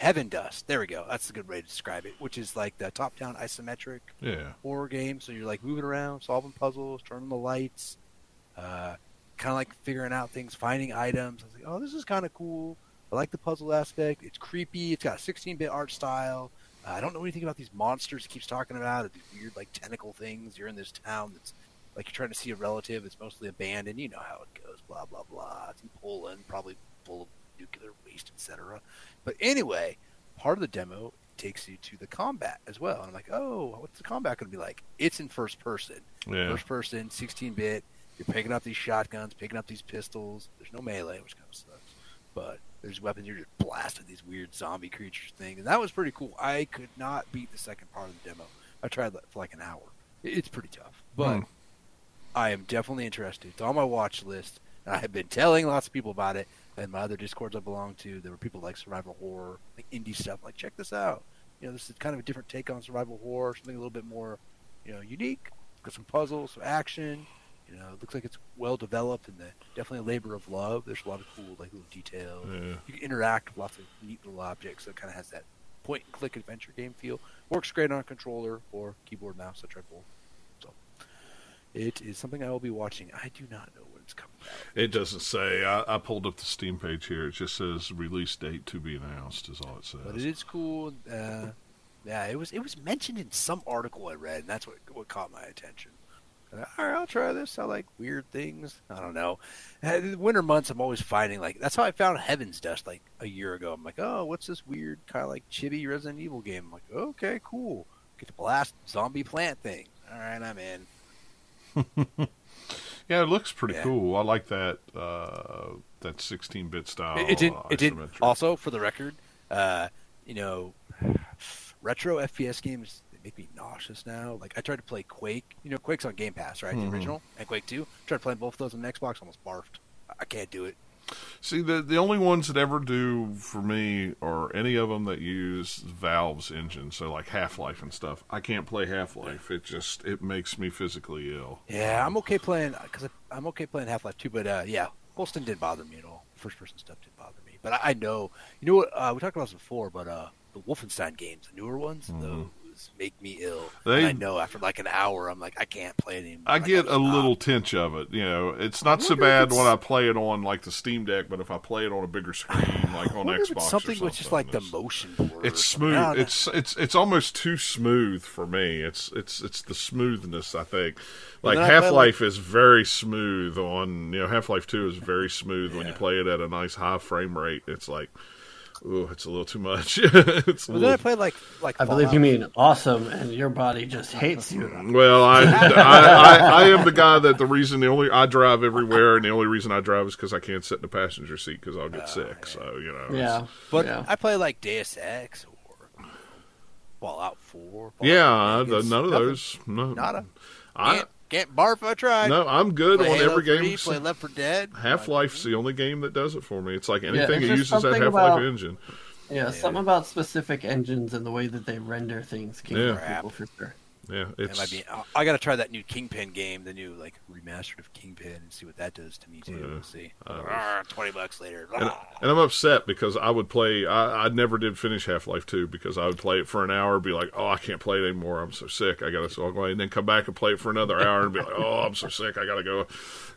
Heaven Dust. There we go. That's a good way to describe it. Which is like the top-down isometric yeah. horror game. So you're like moving around, solving puzzles, turning the lights, uh, kind of like figuring out things, finding items. I was like, oh, this is kind of cool. I like the puzzle aspect. It's creepy. It's got a 16-bit art style. Uh, I don't know anything about these monsters he keeps talking about. These weird like tentacle things. You're in this town that's like you're trying to see a relative. It's mostly abandoned. You know how it goes. Blah blah blah. It's in Poland, probably full of nuclear waste, etc. But anyway, part of the demo takes you to the combat as well. And I'm like, oh, what's the combat going to be like? It's in first person. Yeah. First person, 16 bit. You're picking up these shotguns, picking up these pistols. There's no melee, which kind of sucks. But there's weapons. You're just blasting these weird zombie creatures thing, and that was pretty cool. I could not beat the second part of the demo. I tried that for like an hour. It's pretty tough, but Hmm. I am definitely interested. It's on my watch list. And I have been telling lots of people about it. And my other discords I belong to, there were people like survival horror, like indie stuff. Like, check this out. You know, this is kind of a different take on survival horror, something a little bit more, you know, unique. Got some puzzles, some action. You know, it looks like it's well developed and the, definitely a labor of love. There's a lot of cool, like little details. Yeah. You can interact with lots of neat little objects. So it kind of has that point and click adventure game feel. Works great on a controller or keyboard mouse. I tried both. So it is something I will be watching. I do not know coming out. It doesn't say. I, I pulled up the Steam page here. It just says release date to be announced. Is all it says. but it is cool. Uh, yeah, it was it was mentioned in some article I read, and that's what what caught my attention. All right, I'll try this. I like weird things. I don't know. Uh, the winter months, I'm always finding like that's how I found Heaven's Dust like a year ago. I'm like, oh, what's this weird kind of like chibi Resident Evil game? I'm like, okay, cool. Get to blast zombie plant thing. All right, I'm in. Yeah, it looks pretty Yeah. cool. I like that uh, that 16-bit style. It, it uh, It didn't. Also, for the record, uh, you know, retro FPS games they make me nauseous now. Like I tried to play Quake. You know, Quake's on Game Pass, right? Mhm. The original and Quake Two. Tried to play both of those on Xbox. Almost barfed. I can't do it. See, the the only ones that ever do for me are any of them that use Valve's engine. So like Half Life and stuff. I can't play Half Life. It just it makes me physically ill. Yeah, I'm okay playing because I'm okay playing Half Life too. But uh, yeah, Holstin didn't bother me at all. First person stuff didn't bother me. But I, I know. You know what? Uh, we talked about this before, but uh, the Wolfenstein games, the newer ones, Mhm. Make me ill. They- I know after like an hour, I'm like, I can't play it anymore. I Like, get gotta a little tinge of it. You know, it's not so bad when I play it on like the Steam Deck, but if I play it on a bigger screen, like on Xbox, or something with just like the motion blur. It's smooth. Ah, I don't. It's it's it's almost too smooth for me. It's it's it's the smoothness. I think. Like I Half Life is very smooth on you know Half Life Two is very smooth when you play it at a nice high frame rate. It's like, ooh, it's a little too much. it's a But then I little, played like like I believe you mean awesome, and your body just hates you. well, I, I, I I am the guy that the reason the only I drive everywhere and the only reason I drive is because I can't sit in the passenger seat because I'll get oh, sick. So you know, Yeah, But yeah. I play like Deus Ex or Fallout Four. Fallout yeah, I- none of nothing. those. No, Nada. I Can't, can't barf. I tried. no, I'm good play on Halo every 3, game. Play Left 4 Dead. Half Life's the only game that does it for me. It's like anything it's that uses that Half Life engine. Yeah, yeah, something about specific engines and the way that they render things can yeah. people for sure. Yeah, it's. It might be, I got to try that new Kingpin game, the new like remastered of Kingpin, and see what that does to me too. Yeah. We'll see. Uh, Twenty bucks later. And, and, I'm upset because I would play. I, I never did finish Half Life Two because I would play it for an hour, be like, oh, I can't play it anymore. I'm so sick. I got to walk away, and then come back and play it for another hour and be like, oh, I'm so sick. I got to go.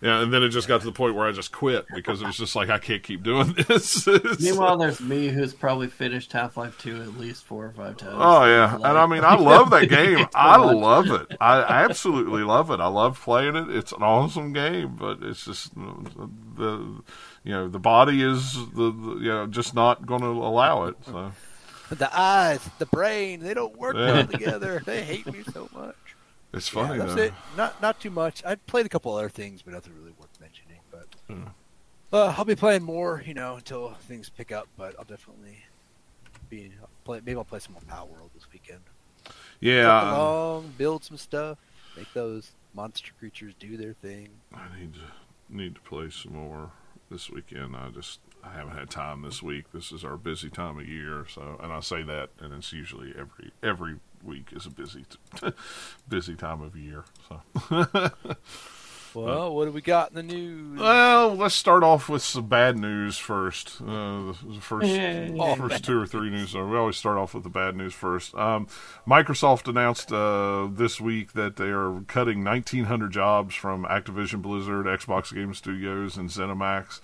Yeah, and then it just got to the point where I just quit because it was just like I can't keep doing this. Meanwhile, there's me who's probably finished Half Life Two at least four or five times. Oh yeah, and I mean I love that game. I love it. I absolutely love it. I love playing it. It's an awesome game, but it's just the you know the body is the, the you know just not going to allow it. So the eyes, the brain, they don't work yeah. well together. They hate me so much. It's funny yeah. It. Not not too much. I played a couple other things, but nothing really worth mentioning. But hmm. uh, I'll be playing more, you know, until things pick up. But I'll definitely be I'll play. Maybe I'll play some more Palworld this weekend. Yeah. along, build some stuff, make those monster creatures do their thing. I need to need to play some more this weekend. I just I haven't had time this week. This is our busy time of year, so and I say that, and it's usually every every week is a busy busy time of year. So. Well, what do we got in the news? Well, let's start off with some bad news first. Uh, the first, oh, first two or three news. We always start off with the bad news first. Um, Microsoft announced uh, this week that they are cutting 1,900 jobs from Activision Blizzard, Xbox Game Studios, and ZeniMax.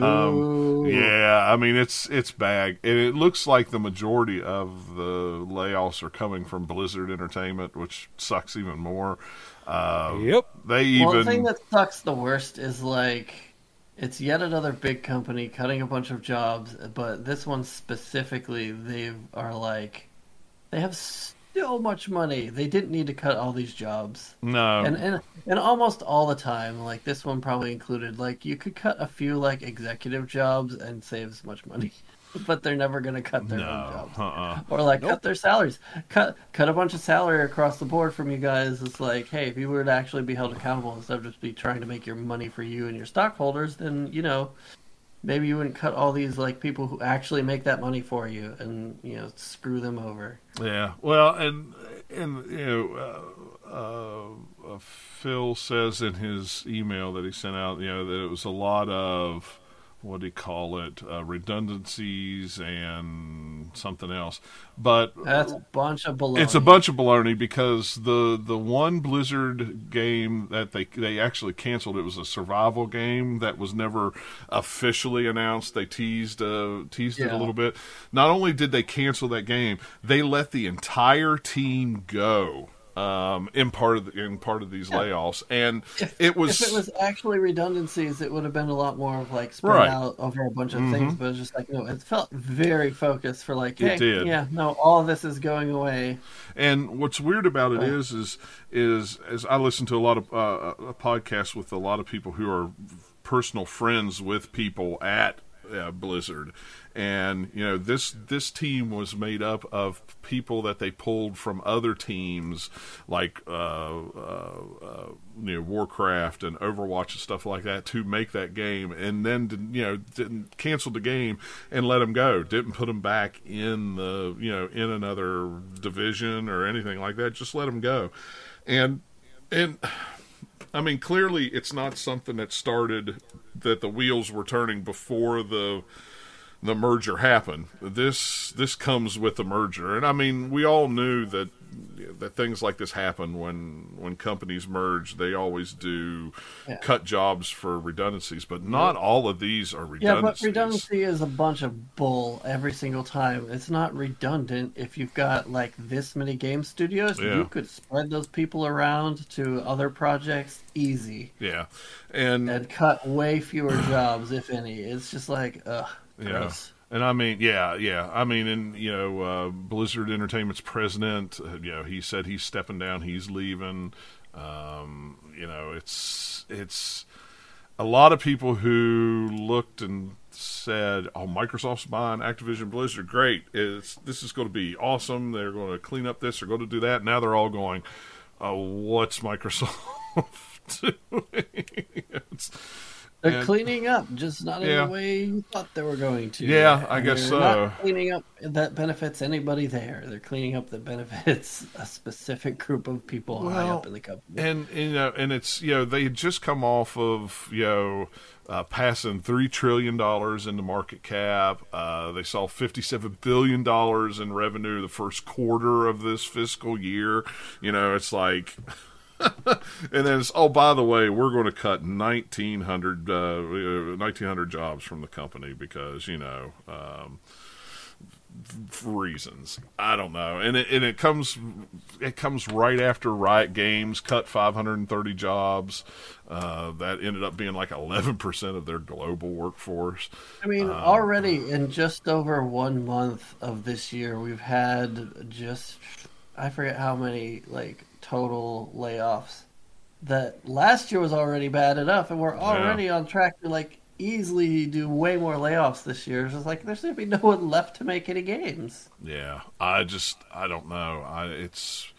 Um, yeah, I mean it's it's bad, and it looks like the majority of the layoffs are coming from Blizzard Entertainment, which sucks even more. Uh, yep. They even. Well, the thing that sucks the worst is like it's yet another big company cutting a bunch of jobs, but this one specifically, they are like they have so much money. They didn't need to cut all these jobs. No. And and and almost all the time, like this one probably included, like you could cut a few like executive jobs and save as much money. but they're never going to cut their no, own jobs uh-uh. or like nope. cut their salaries. Cut cut a bunch of salary across the board from you guys. It's like, hey, if you were to actually be held accountable instead of just be trying to make your money for you and your stockholders, then you know maybe you wouldn't cut all these like people who actually make that money for you and you know screw them over. Yeah, well, and and you know. Uh, uh, Phil says in his email that he sent out, you know, that it was a lot of what do you call it uh, redundancies and something else. But that's a bunch of baloney. It's a bunch of baloney because the the one blizzard game that they they actually canceled it was a survival game that was never officially announced. They teased uh, teased yeah. it a little bit. Not only did they cancel that game they let the entire team go um, in part of the, in part of these yeah. layoffs, and if, it was if it was actually redundancies, it would have been a lot more of like spread right. out over a bunch of mm-hmm. things. But it was just like no, it felt very focused for like, hey, yeah, no, all this is going away. And what's weird about it is, is is as I listen to a lot of uh, podcasts with a lot of people who are personal friends with people at uh, Blizzard, and you know this this team was made up of people that they pulled from other teams like uh, uh, uh, you know Warcraft and Overwatch and stuff like that to make that game, and then you know didn't cancel the game and let them go. Didn't put them back in the you know in another division or anything like that. Just let them go, and and. I mean, clearly, it's not something that started that the wheels were turning before the the merger happened. This this comes with the merger, and I mean, we all knew that that things like this happen when when companies merge. They always do yeah. cut jobs for redundancies, but not all of these are redundancies. Yeah, but redundancy is a bunch of bull every single time. It's not redundant if you've got like this many game studios. Yeah. You could spread those people around to other projects easy. Yeah, and and cut way fewer jobs if any. It's just like ugh. Yeah. And I mean, yeah, yeah. I mean, and you know, uh, Blizzard Entertainment's president, uh, you know, he said he's stepping down, he's leaving. Um, you know, it's it's a lot of people who looked and said, "Oh, Microsoft's buying Activision Blizzard. Great! It's this is going to be awesome. They're going to clean up this. They're going to do that." Now they're all going, "Oh, what's Microsoft doing?" They're and, cleaning up, just not in the way you thought they were going to. Yeah, I guess so. Not cleaning up that benefits anybody there. They're cleaning up that benefits a specific group of people well, high up in the company. And you know, and it's you know they had just come off of you know uh, passing three trillion dollars in the market cap. Uh, they saw fifty-seven billion dollars in revenue the first quarter of this fiscal year. You know, it's like. and then it's oh by the way we're going to cut 1900 uh, 1900 jobs from the company because you know um, reasons. I don't know. And it, and it comes it comes right after Riot Games cut 530 jobs. Uh, that ended up being like 11% of their global workforce. I mean um, already in just over one month of this year we've had just I forget how many like total layoffs. That last year was already bad enough, and we're already yeah. on track to like easily do way more layoffs this year. It's just like there's gonna be no one left to make any games. Yeah, I just I don't know. I it's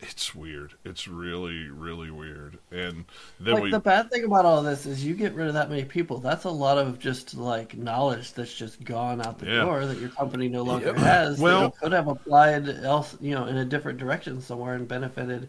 it's weird. It's really, really weird. And then like we... the bad thing about all this is you get rid of that many people. That's a lot of just like knowledge that's just gone out the yeah. door that your company no longer yeah. has. Well, could have applied else, you know, in a different direction somewhere and benefited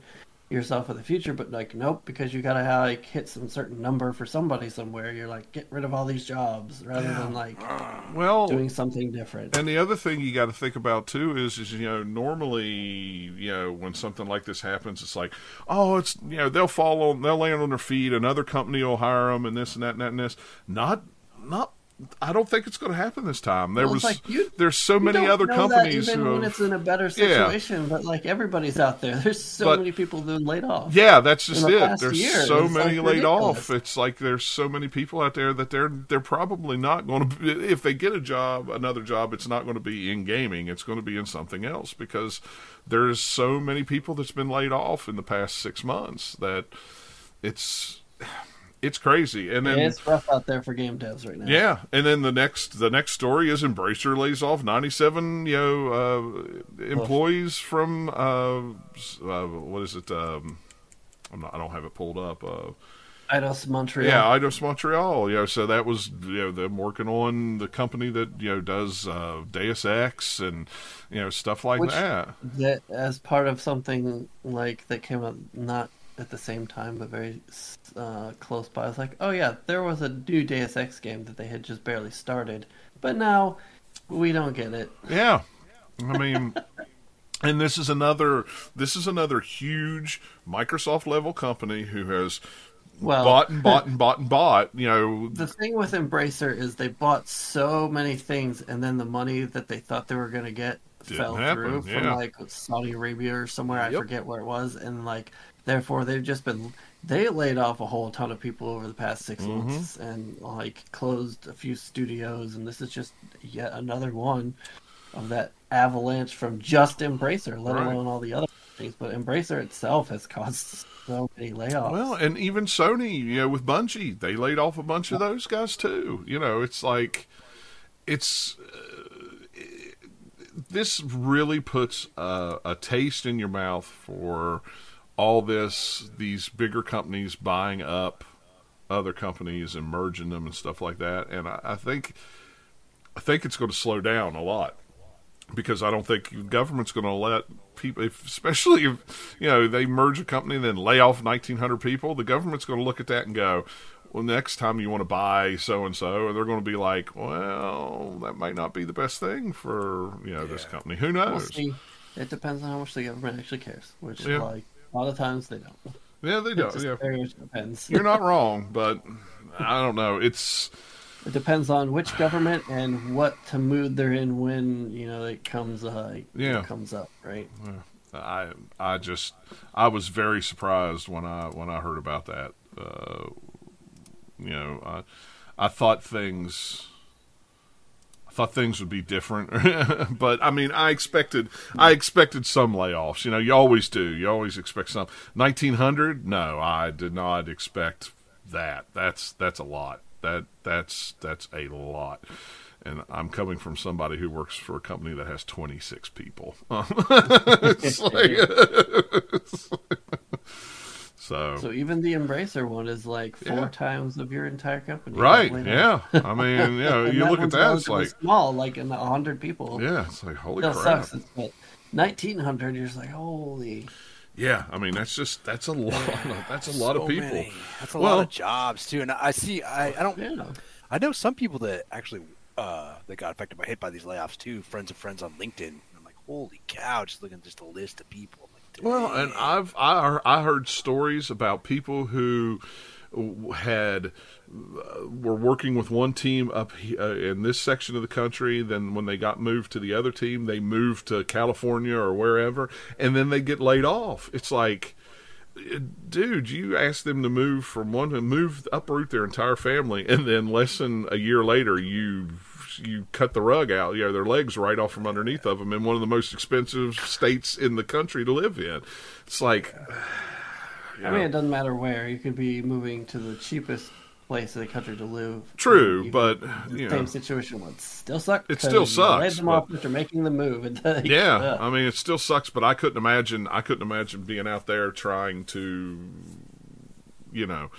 yourself in the future, but like nope, because you gotta have, like hit some certain number for somebody somewhere. You're like get rid of all these jobs rather yeah. than like uh, well doing something different. And the other thing you got to think about too is is you know normally you know when something like this happens, it's like oh it's you know they'll fall on they'll land on their feet, another company will hire them, and this and that and that and this. Not not I don't think it's going to happen this time. There well, was like you, there's so many other companies even who when it's in a better situation, yeah. but like everybody's out there. There's so but, many people been laid off. Yeah, that's just the it. There's year. so many like laid off. It's like there's so many people out there that they're they're probably not going to if they get a job, another job, it's not going to be in gaming. It's going to be in something else because there's so many people that's been laid off in the past 6 months that it's it's crazy. And then yeah, it's rough out there for game devs right now. Yeah, and then the next the next story is Embracer lays off ninety seven you know uh, employees from uh, uh, what is it? Um, not, i don't have it pulled up. Uh, Eidos Montreal. Yeah, Eidos Montreal. You know, so that was you know them working on the company that you know does uh, Deus Ex and you know stuff like Which, that. That as part of something like that came up not at the same time, but very uh, close by. I was like, oh yeah, there was a new Deus Ex game that they had just barely started, but now we don't get it. Yeah, I mean, and this is another this is another huge Microsoft level company who has well, bought and bought and bought and bought. You know, the thing with Embracer is they bought so many things, and then the money that they thought they were going to get fell happen, through yeah. from like Saudi Arabia or somewhere. I forget where it was, and like Therefore, they've just been they laid off a whole ton of people over the past 6 mm-hmm. months and like closed a few studios, and this is just yet another one of that avalanche from just Embracer, let right. alone all the other things. But Embracer itself has caused so many layoffs. Well, and even Sony, you know, with Bungie, they laid off a bunch of those guys too. You know, it's like it's. Uh, this really puts a, a taste in your mouth for all this, these bigger companies buying up other companies and merging them and stuff like that. And I, I think, I think it's going to slow down a lot because I don't think government's going to let people, if, especially if you know they merge a company and then lay off 1,900 people. The government's going to look at that and go, "Well, next time you want to buy so and so," and they're going to be like, "Well, that might not be the best thing for you know yeah. this company. Who knows?" We'll it depends on how much the government actually cares. Which, yeah. like, a lot of times they don't. Yeah, they don't. yeah. Depends. You're not wrong, but I don't know. It's it depends on which government and what mood they're in when you know it comes uh yeah. it comes up, right? I I just I was very surprised when I when I heard about that. Uh, you know, I I thought things thought things would be different, but I mean, I expected I expected some layoffs. You know, you always do. You always expect some. Nineteen hundred? No, I did not expect that. That's that's a lot. That that's that's a lot. And I'm coming from somebody who works for a company that has 26 people. it's like, So, so even the Embracer one is like four yeah. times of your entire company. Right? Yeah. I mean, you know, you look at that, it's like small, like in a hundred people. Yeah, it's like holy crap. Sucks. It's nineteen hundred. You're just like holy. Yeah, I mean that's just that's a lot. Of, that's a lot so of people. Many. That's a well, lot of jobs too. And I see. I, I don't. Yeah. I know some people that actually uh, that got affected by hit by these layoffs too. Friends of friends on LinkedIn. I'm like, holy cow! Just looking at just a list of people. Well, and I've I I heard stories about people who had uh, were working with one team up uh, in this section of the country. Then when they got moved to the other team, they moved to California or wherever, and then they get laid off. It's like dude, you asked them to move from one to move uproot their entire family, and then less than a year later, you you cut the rug out, you know, their legs right off from underneath of them in one of the most expensive states in the country to live in. It's like, I mean, it doesn't matter where you could be moving to the cheapest place in the country to live. True, you, but you know, same situation would still suck. It still sucks. Laid them but, off after making the move. Yeah, I mean, it still sucks. But I couldn't imagine. I couldn't imagine being out there trying to, you know,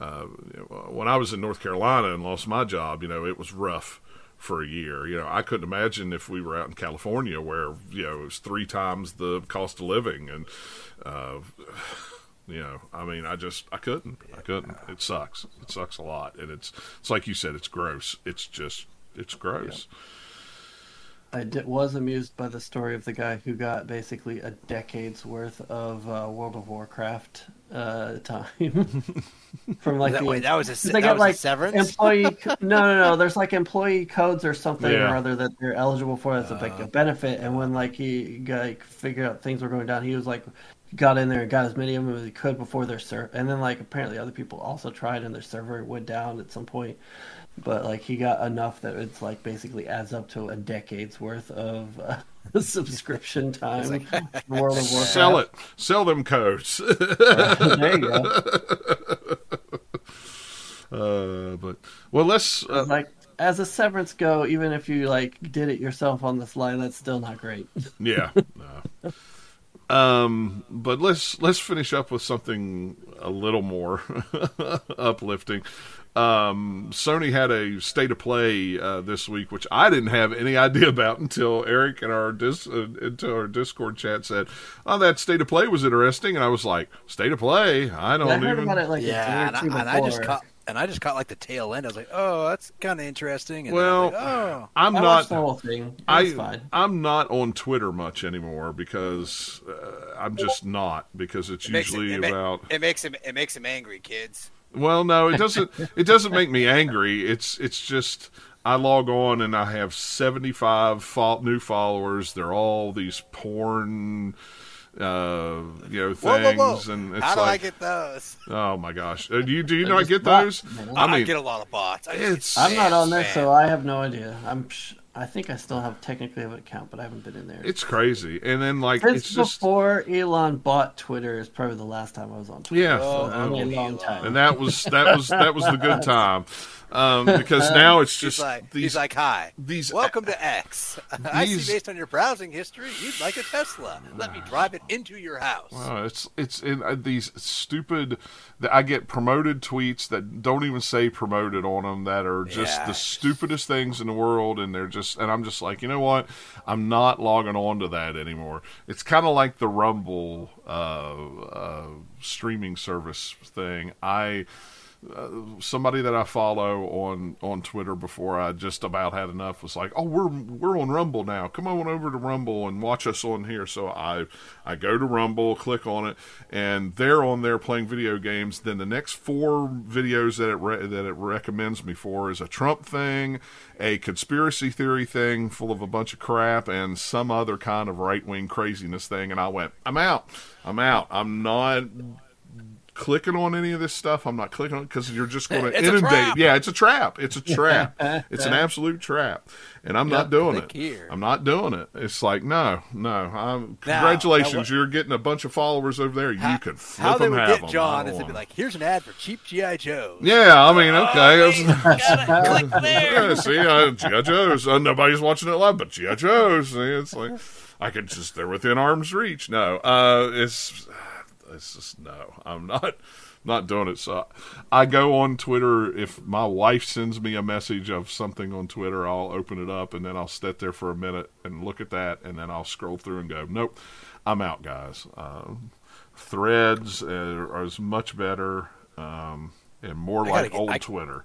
uh, when I was in North Carolina and lost my job. You know, it was rough for a year. You know, I couldn't imagine if we were out in California where you know it was three times the cost of living and. Uh, you know, I mean, I just I couldn't. I couldn't. It sucks. It sucks a lot, and it's it's like you said, it's gross. It's just it's gross. I did, was amused by the story of the guy who got basically a decade's worth of uh, World of Warcraft uh, time from like that, the, wait, that was a they got like severance. Employee, no, no, no. There's like employee codes or something yeah. or other that they're eligible for as a, like a uh. benefit. And when like he like figured out things were going down, he was like got in there and got as many of them as he could before their server. And then like apparently other people also tried and their server went down at some point. But like he got enough that it's like basically adds up to a decade's worth of uh, subscription time. Like, World of Warcraft. Sell it. Sell them codes. there you go. Uh, but well, let's uh, like as a severance go. Even if you like did it yourself on the fly, that's still not great. yeah. No. Um, but let's let's finish up with something a little more uplifting. Um, Sony had a state of play uh, this week, which I didn't have any idea about until Eric in our dis- uh, into our Discord chat said, "Oh, that state of play was interesting," and I was like, "State of play? I don't I heard even." About it like yeah, and I, and I, just caught and I just caught like the tail end. I was like, "Oh, that's kind of interesting." And well, like, oh. I'm not. The whole thing. I fine. I'm not on Twitter much anymore because uh, I'm just not because it's it usually it, it about. it makes him. It makes him angry, kids. Well, no, it doesn't. it doesn't make me angry. It's it's just I log on and I have 75 new followers. They're all these porn uh, you know, things, whoa, whoa, whoa. and it's how do like, I get those? Oh my gosh, uh, do you do you not get those? I, mean, I get a lot of bots. it's I'm not on there, so I have no idea. I'm. I think I still have technically have an account, but I haven't been in there. It's crazy, and then like Since it's just before Elon bought Twitter is probably the last time I was on Twitter. Yeah, so, oh, a long time, and that was that was that was the good time um, because now it's just he's like, these, he's like, "Hi, these welcome to X. These, I see based on your browsing history, you'd like a Tesla. Let me drive it into your house." Wow, it's it's in uh, these stupid. I get promoted tweets that don't even say promoted on them that are just yeah. the stupidest things in the world, and they're just and I'm just like, you know what? I'm not logging on to that anymore. It's kind of like the Rumble uh, uh, streaming service thing. I uh, somebody that I follow on on Twitter before I just about had enough was like, "Oh, we're we're on Rumble now. Come on over to Rumble and watch us on here." So I I go to Rumble, click on it, and they're on there playing video games. Then the next four videos that it re- that it recommends me for is a Trump thing, a conspiracy theory thing full of a bunch of crap, and some other kind of right wing craziness thing. And I went, "I'm out. I'm out. I'm not." Clicking on any of this stuff. I'm not clicking on it because you're just going to inundate. Yeah, it's a trap. It's a trap. it's an absolute trap, and I'm yep, not doing it. Here. I'm not doing it. It's like no, no. I'm, congratulations, now, you're getting a bunch of followers over there. How, you can flip how they would get them. John is to be like, here's an ad for cheap GI Joes. Yeah, I mean, okay. Oh, click there. yeah, see, uh, GI Joes. Uh, nobody's watching it live, but GI Joes. See, it's like I could just they're within arm's reach. No, uh, it's it's just no. I'm not not doing it. So I go on Twitter. If my wife sends me a message of something on Twitter, I'll open it up and then I'll sit there for a minute and look at that, and then I'll scroll through and go, nope, I'm out, guys. Um, threads are, are much better um, and more like get, old I, Twitter.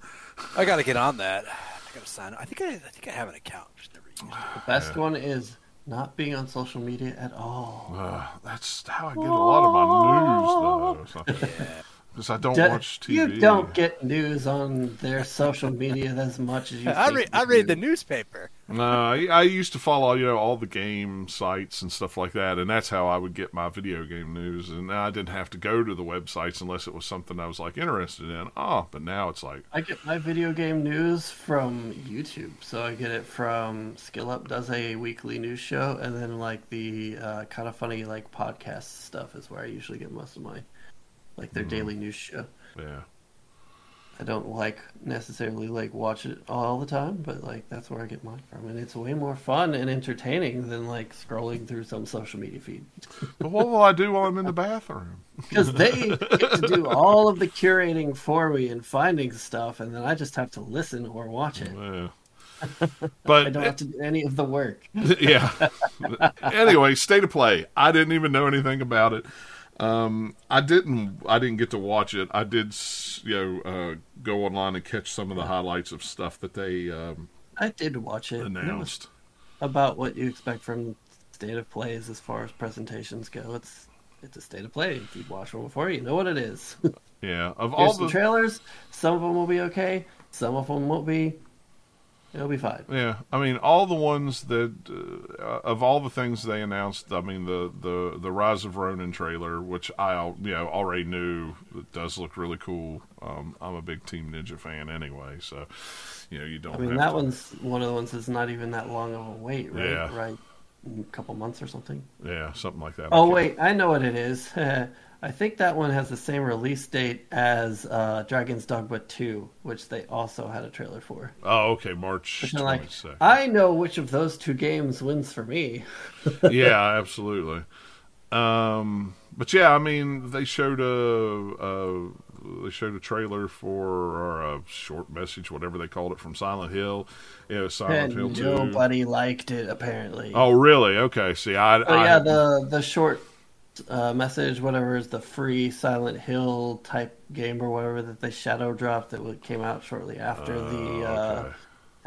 I got to get on that. I got to sign. Up. I think I, I think I have an account. Just never used. The best yeah. one is not being on social media at all. Uh, that's how I get a lot of my news, though. So. Yeah because I don't Do, watch TV. You don't get news on their social media as much as you. I read. I read the newspaper. No, I, I, used to follow you know all the game sites and stuff like that, and that's how I would get my video game news. And I didn't have to go to the websites unless it was something I was like interested in. Oh, but now it's like I get my video game news from YouTube. So I get it from Skill Up does a weekly news show, and then like the uh, Kinda Funny like podcast stuff is where I usually get most of my like their mm. daily news show. Yeah. I don't like necessarily like watch it all the time, but like that's where I get mine from, and it's way more fun and entertaining than like scrolling through some social media feed. but what will I do while I'm in the bathroom? Because they get to do all of the curating for me and finding stuff, and then I just have to listen or watch it. Yeah. But I don't have to do any of the work. yeah. anyway, state of play. I didn't even know anything about it. Um, I didn't. I didn't get to watch it. I did, you know, uh, go online and catch some of the highlights of stuff that they. Um, I did watch it. Announced it about what you expect from state of plays as far as presentations go. It's it's a state of play. If you watch one before, you know what it is. yeah, of Here's all the trailers, some of them will be okay. Some of them won't be. It'll be fine. Yeah, I mean, all the ones that uh, of all the things they announced, I mean, the the the Rise of Ronin trailer, which I you know already knew it does look really cool. Um, I'm a big Team Ninja fan anyway, so you know you don't. I mean, that to... one's one of the ones that's not even that long of a wait, right? Yeah. Right, couple months or something. Yeah, something like that. Oh wait, I know what it is. I think that one has the same release date as uh, Dragon's Dogma 2, which they also had a trailer for. Oh, okay, March. Like, I know which of those two games wins for me. yeah, absolutely. Um, but yeah, I mean, they showed a, a they showed a trailer for or a short message, whatever they called it, from Silent Hill. Yeah, Silent and Hill. Nobody liked it apparently. Oh, really? Okay. See, I. Oh yeah, the the short uh, message, whatever is the free Silent Hill type game or whatever that they shadow dropped that came out shortly after uh, the uh, okay.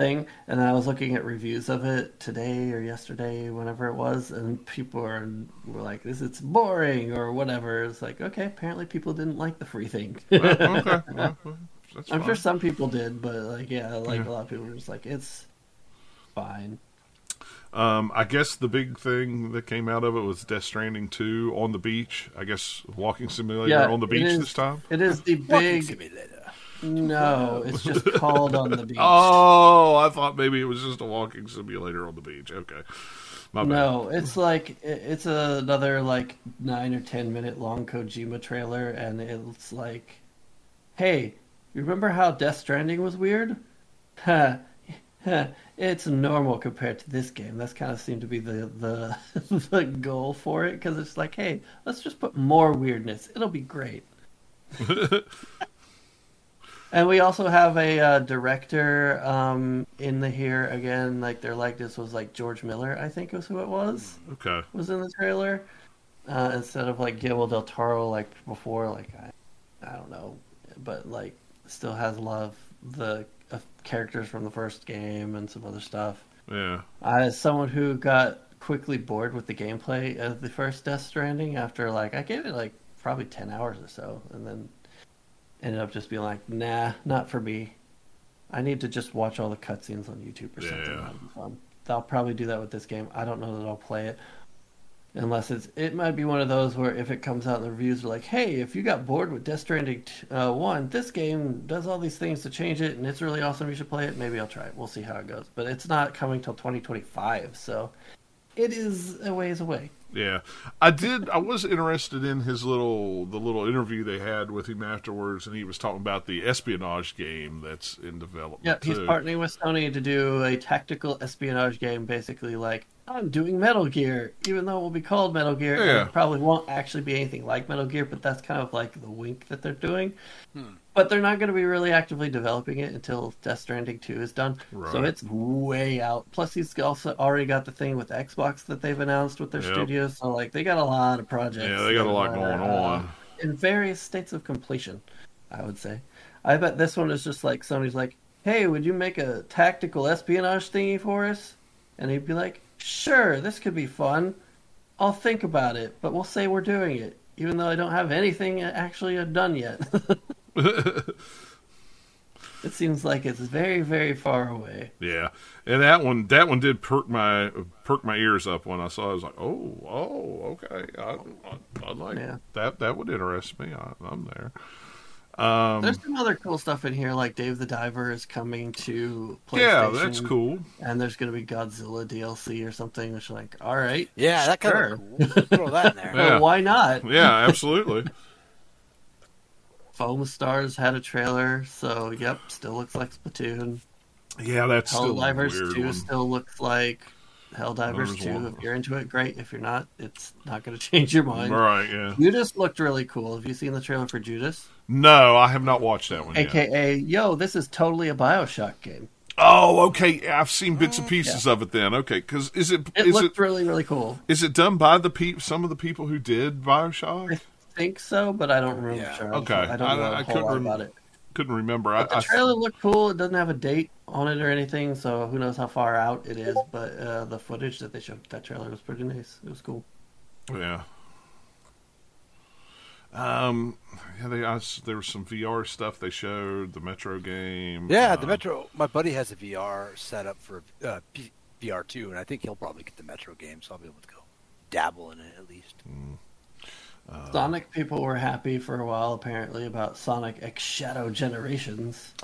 Thing. And I was looking at reviews of it today or yesterday, whenever it was, and people are, were like, "This it's boring" or whatever. It's like, okay, apparently people didn't like the free thing. okay. well, I'm fine. sure some people did, but like, yeah, like yeah. a lot of people were just like, "It's fine." Um, I guess the big thing that came out of it was Death Stranding 2 on the beach. I guess walking simulator yeah, on the beach is, this time. It is the big simulator. No, it's just called on the beach. Oh, I thought maybe it was just a walking simulator on the beach. Okay. No, it's like it's another like nine or ten minute long Kojima trailer, and it's like, hey, you remember how Death Stranding was weird? Huh, it's normal compared to this game. That's kind of seemed to be the the the goal for it because it's like, hey, let's just put more weirdness. It'll be great. And we also have a uh, director um, in the here again. Like their likeness was like George Miller, I think was who it was. Okay, was in the trailer uh, instead of like Guillermo del Toro like before. Like I, I don't know, but like still has a lot of the characters from the first game and some other stuff. Yeah. As someone who got quickly bored with the gameplay of the first Death Stranding after like I gave it like probably ten hours or so, and then ended up just being like, nah, not for me. I need to just watch all the cutscenes on YouTube or something. Yeah. I'll probably do that with this game. I don't know that I'll play it unless it's it might be one of those where if it comes out and the reviews are like hey if you got bored with death stranding uh, 1 this game does all these things to change it and it's really awesome you should play it maybe i'll try it we'll see how it goes but it's not coming till 2025 so it is a ways away Yeah, I did. I was interested in his little the little interview they had with him afterwards, and he was talking about the espionage game that's in development. Yeah, he's too. partnering with Sony to do a tactical espionage game, basically like I'm doing Metal Gear, even though it will be called Metal Gear. Yeah. It probably won't actually be anything like Metal Gear, but that's kind of like the wink that they're doing. Hmm. But they're not going to be really actively developing it until Death Stranding 2 is done. Right. So it's way out. Plus, he's also already got the thing with Xbox that they've announced with their Yep. studios. So, like, they got a lot of projects. Yeah, they got a lot going uh, on. in various states of completion, I would say. I bet this one is just like Sony's like, hey, would you make a tactical espionage thingy for us? And he'd be like, sure, this could be fun. I'll think about it, but we'll say we're doing it, even though I don't have anything actually uh, done yet. it seems like it's very, very far away. Yeah, and that one that one did perk my perk my ears up when I saw. it. I was like, oh, oh, okay. I, I, I like Yeah. that. That would interest me. I, I'm there. Um, There's some other cool stuff in here, like Dave the Diver is coming to PlayStation. yeah, that's cool. And there's going to be Godzilla DLC or something, which, like, all right. Yeah, that kind Sure. of cool. Throw that in there. Yeah. Well, why not? Yeah, absolutely. Foam Stars had a trailer, so yep, still looks like Splatoon. yeah, that's still a Helldivers weird 2 one. still looks like Helldivers 2. one. If you're into it, great. If you're not, it's not going to change your mind. Right? Yeah. Judas looked really cool. Have you seen the trailer for Judas? No, I have not watched that one yet. AKA, yo, this is totally a Bioshock game. Oh, okay. I've seen bits and pieces of it. Then, okay, because is it It is looked it really, really cool. is it done by the pe- some of the people who did Bioshock? I think so, but I don't remember. Yeah. Sure. Okay. I don't I- know I a whole couldn't lot rem- about it. Couldn't remember. I, But the I- trailer looked cool. It doesn't have a date on it or anything, so who knows how far out it is. But uh, the footage that they showed that trailer was pretty nice. It was cool. Yeah. Um. Yeah. They. I, s- there was some VR stuff they showed. The Metro game. Yeah, uh, the Metro. My buddy has a VR set up for uh, P- VR two, and I think he'll probably get the Metro game, so I'll be able to go dabble in it at least. uh, Sonic people were happy for a while, apparently, about Sonic X Shadow Generations.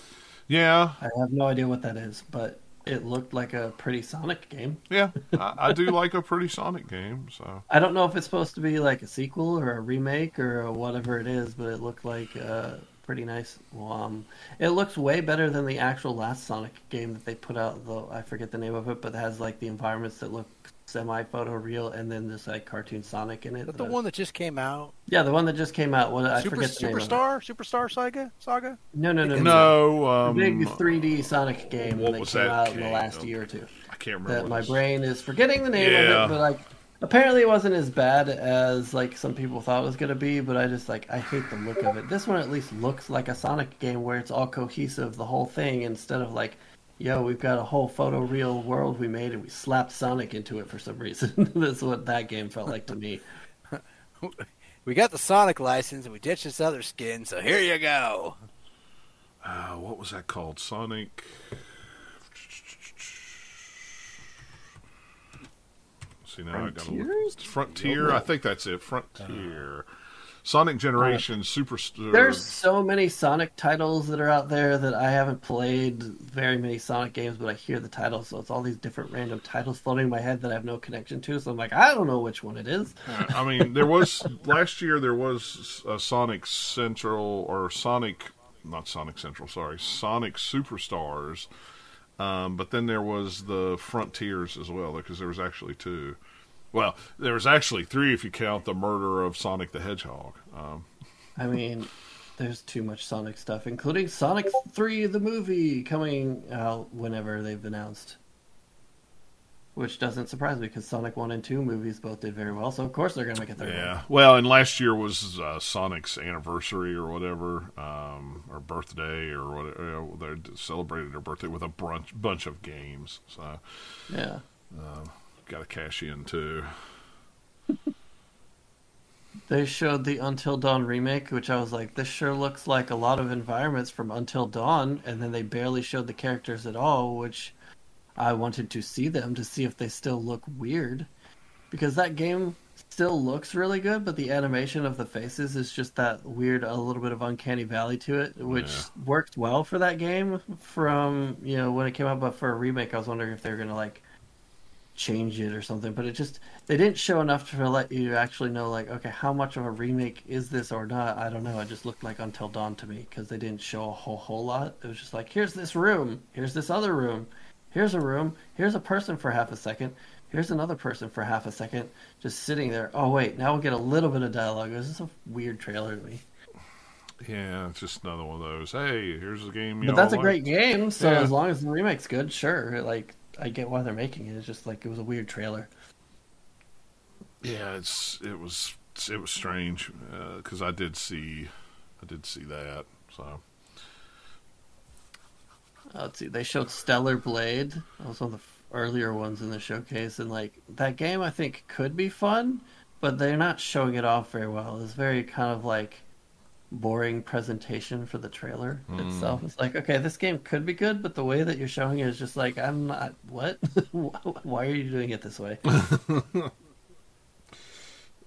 Yeah. I have no idea what that is, but it looked like a pretty Sonic game. Yeah. I, I do like a pretty Sonic game. So. I don't know if it's supposed to be like a sequel or a remake or whatever it is, but it looked like uh, pretty nice. Well, um, it looks way better than the actual last Sonic game that they put out. Though I forget the name of it, but it has like the environments that look semi photo real, and then this like cartoon Sonic in it. Is that the that- one that just came out? Yeah, the one that just came out. What I Super forget the name of it. Superstar, Superstar Saga, Saga. No, no, no, no. No. Um, Big 3D Sonic game what that was came that out in the game? last year or two. I can't remember. That my this- brain is forgetting the name Yeah. of it, but like apparently it wasn't as bad as like some people thought it was gonna be. But I just like I hate the look of it. This one at least looks like a Sonic game where it's all cohesive, the whole thing, instead of like. Yo, we've got a whole photoreal world we made and we slapped Sonic into it for some reason. That's what that game felt like to me. We got the Sonic license and we ditched this other skin, so here you go. Uh, what was that called? Sonic. See now I got to look. Frontier. I think that's it. Frontier. Sonic Generation Superstar. There's so many Sonic titles that are out there that I haven't played very many Sonic games, but I hear the titles, so it's all these different random titles floating in my head that I have no connection to. So I'm like, I don't know which one it is. I mean, there was last year. There was a Sonic Central or Sonic, not Sonic Central. Sorry, Sonic Superstars. Um, but then there was the Frontiers as well, because there was actually two. Well, there was actually three if you count the murder of Sonic the Hedgehog. Um, I mean, there's too much Sonic stuff, including Sonic 3, the movie, coming out whenever they've announced. Which doesn't surprise me because Sonic 1 and 2 movies both did very well, so of course they're going to make a third yeah. one. Well, and last year was uh, Sonic's anniversary or whatever, um, or birthday or whatever. They celebrated their birthday with a bunch bunch of games. So Yeah. Got to cash in too. They showed the Until Dawn remake, which I was like, this sure looks like a lot of environments from Until Dawn, and then they barely showed the characters at all, which I wanted to see them to see if they still look weird. Because that game still looks really good, but the animation of the faces is just that weird, a little bit of uncanny valley to it, oh, which Yeah. worked well for that game from, you know, when it came out, but for a remake, I was wondering if they were going to, like, change it or something, but it just they didn't show enough to let you actually know like okay how much of a remake is this or not. I don't know. It just looked like Until Dawn to me because they didn't show a whole whole lot. It was just like here's this room, here's this other room, here's a room, here's a person for half a second, here's another person for half a second, just sitting there. Oh wait, now we'll get a little bit of dialogue. This is a weird trailer to me. Yeah, it's just another one of those. Hey, here's a game. but that's a great game. So yeah. as long as the remake's good, sure. Like I get why they're making it. It's just like it was a weird trailer. Yeah, it's it was it was strange because uh, I did see I did see that. So uh, let's see. They showed Stellar Blade. That was one of the earlier ones in the showcase, and like that game, I think could be fun, but they're not showing it off very well. It's very kind of like boring presentation for the trailer mm. itself. It's like, okay, this game could be good, but the way that you're showing it is just like, I'm not. What? Why are you doing it this way?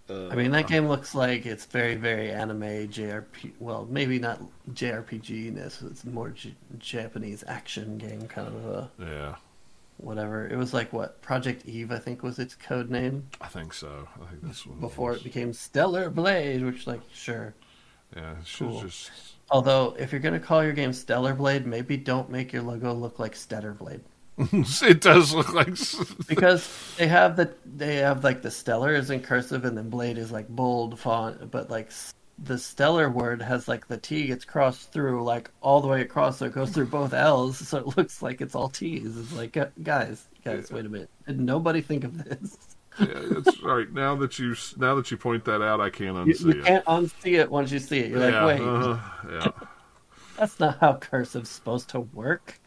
I mean, that game looks like it's very, very anime JRP. Well, maybe not JRPG ness. It's more J- Japanese action game kind of a yeah. Whatever it was like, what Project Eve, I think was its code name. I think so. I think that's before it, it became Stellar Blade, which like sure. Yeah, cool. just. Although, if you're gonna call your game Stellar Blade, maybe don't make your logo look like Stellar Blade. it does look like because they have the they have like the stellar is in cursive and then blade is like bold font, but like the stellar word has like the T gets crossed through like all the way across, so it goes through both L's, so it looks like it's all T's. It's like guys, guys, wait a minute, did nobody think of this? Yeah, that's right. Now that you now that you point that out, I can't unsee you, you it. can't unsee it once you see it. You're yeah, like, wait, uh, yeah. that's not how cursive's supposed to work.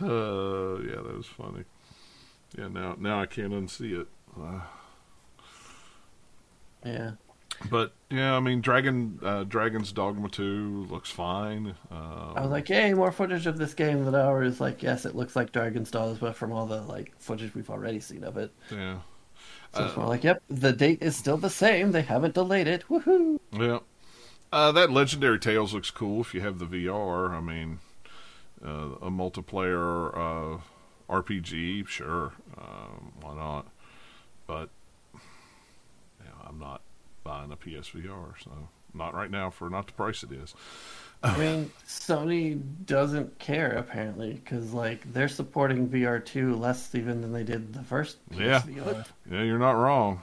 Uh, yeah, that was funny. Yeah, now now I can't unsee it. Uh, yeah. But yeah, I mean, Dragon uh, Dragon's Dogma Two looks fine. Um, I was like, hey, more footage of this game!" That I was like, "Yes, it looks like Dragon's Dogma but from all the like footage we've already seen of it." Yeah. So it's more like, "Yep, the date is still the same. They haven't delayed it. Woohoo!" Yeah. Uh, that Legendary Tales looks cool if you have the VR. I mean, uh, a multiplayer uh, RPG, sure, um, why not? But yeah, I'm not buying a PSVR, so not right now for not the price it is. I mean, Sony doesn't care apparently because like they're supporting VR two less even than they did the first. Yeah, yeah, you're not wrong.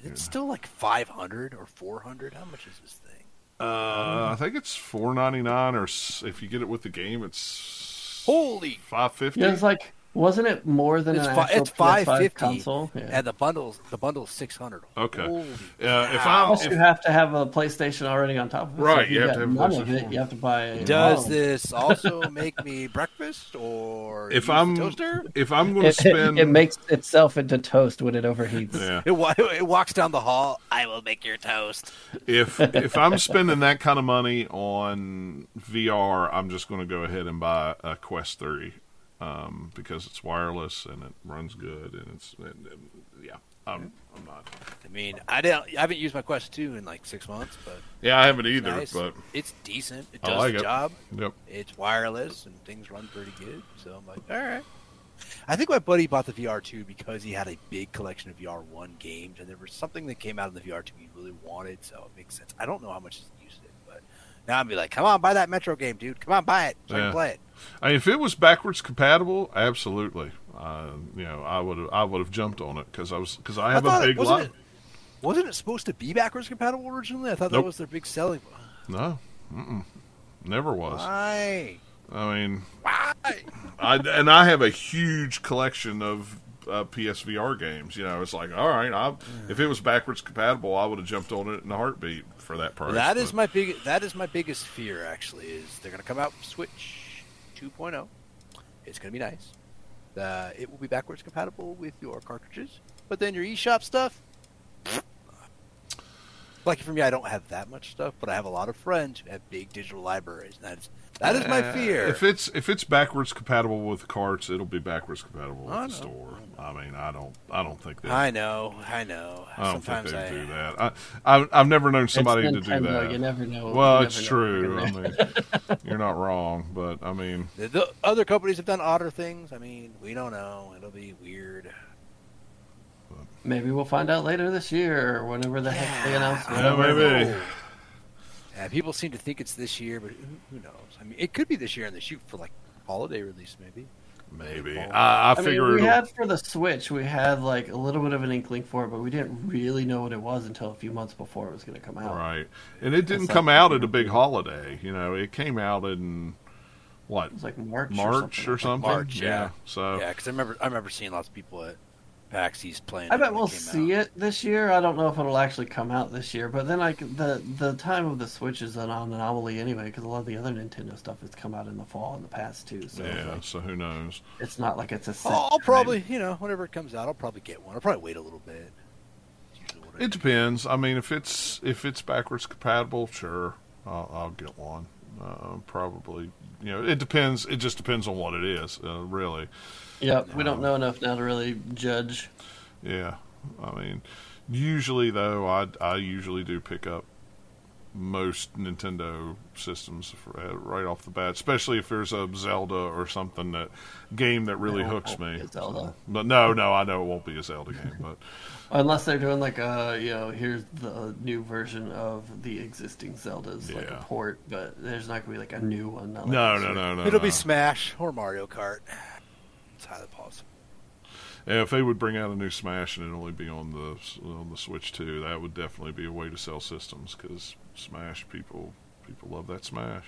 It's still like five hundred or four hundred. How much is this thing? Uh, I think it's four ninety nine, or if you get it with the game, it's holy five fifty. Yeah, it's like wasn't it more than it's, an fi- it's five fifty console? Yeah. And the bundles, the bundle's six hundred. Okay. Yeah. if I also you have to have a PlayStation already on top of it. Right. So you, you have to have none of it. You have to buy. Does this also make me breakfast or if I'm toaster? If I'm going to spend, it, it, makes itself into toast when it overheats. Yeah. It, it walks down the hall. I will make your toast. If if I'm spending that kind of money on VR, I'm just going to go ahead and buy a Quest Three um, because it's wireless and it runs good and it's and, and, yeah. I'm, I'm not. I mean, I don't. I haven't used my Quest two in like six months, but yeah, I haven't either. Nice. But it's decent. It does like the it. job. Yep. It's wireless and things run pretty good. So I'm like, all right. I think my buddy bought the VR two because he had a big collection of VR one games, and there was something that came out of the VR two he really wanted. So it makes sense. I don't know how much he's used it, but now I'd be like, come on, buy that Metro game, dude. Come on, buy it so yeah. I can play it. I mean, if it was backwards compatible, absolutely. Uh, you know, I would I would have jumped on it because I was because I have I a big lot. It, wasn't it supposed to be backwards compatible originally? I thought nope. that was their big selling. No, Mm-mm. never was. Why? I mean, why? I, and I have a huge collection of uh, PSVR games. You know, it's like, all right, I, if it was backwards compatible, I would have jumped on it in a heartbeat for that price. That is but. my big. That is my biggest fear. Actually, is they're going to come out Switch 2.0. It's going to be nice. Uh, it will be backwards compatible with your cartridges, but then your eShop stuff. Lucky for me, I don't have that much stuff, but I have a lot of friends who have big digital libraries. And that's That is my uh, fear. If it's if it's backwards compatible with carts, it'll be backwards compatible with the store. I, mean, I don't I don't think that. I know, I know. I don't Sometimes think they I... do that. I, I have never known somebody to do that. You never know. Well, it's true. I mean, you're not wrong, but I mean, the, the other companies have done odder things. I mean, we don't know. It'll be weird. Maybe we'll find out later this year, or whenever the yeah, heck they announce. Yeah, maybe. Yeah, people seem to think it's this year, but who, who, knows? I mean, it could be this year, and they shoot for like holiday release, maybe. Maybe I, I, I figure mean, we had for the Switch, we had like a little bit of an inkling for it, but we didn't really know what it was until a few months before it was going to come out. Right, and it didn't come out at a big holiday. You know, it came out in what? It was like March, March or something. Or something. March, yeah. yeah. So yeah, because I remember I remember seeing lots of people at PAX he's playing. I bet we'll see out. it this year. I don't know if it'll actually come out this year, but then like the the time of the Switch is an anomaly anyway because a lot of the other Nintendo stuff has come out in the fall in the past too. So yeah, like, so who knows? It's not like it's a. Set I'll, I'll probably you know whenever it comes out, I'll probably get one. I'll probably wait a little bit. It depends. I mean, if it's if it's backwards compatible, sure, I'll, I'll get one. Uh, probably, you know, it depends. It just depends on what it is, uh, really. Yeah, we don't know enough now to really judge. Yeah, I mean, usually though, I I usually do pick up most Nintendo systems for, uh, right off the bat, especially if there's a Zelda or something that game that really hooks me. Zelda. But no, no, I know it won't be a Zelda game, but unless they're doing like a you know here's the new version of the existing Zeldas yeah. like a port, but there's not gonna be like a new one. Like no, no, no, no, It'll no. be Smash or Mario Kart. It's highly possible. Yeah, if they would bring out a new Smash and it only be on the on the Switch too, that would definitely be a way to sell systems because Smash people people love that Smash.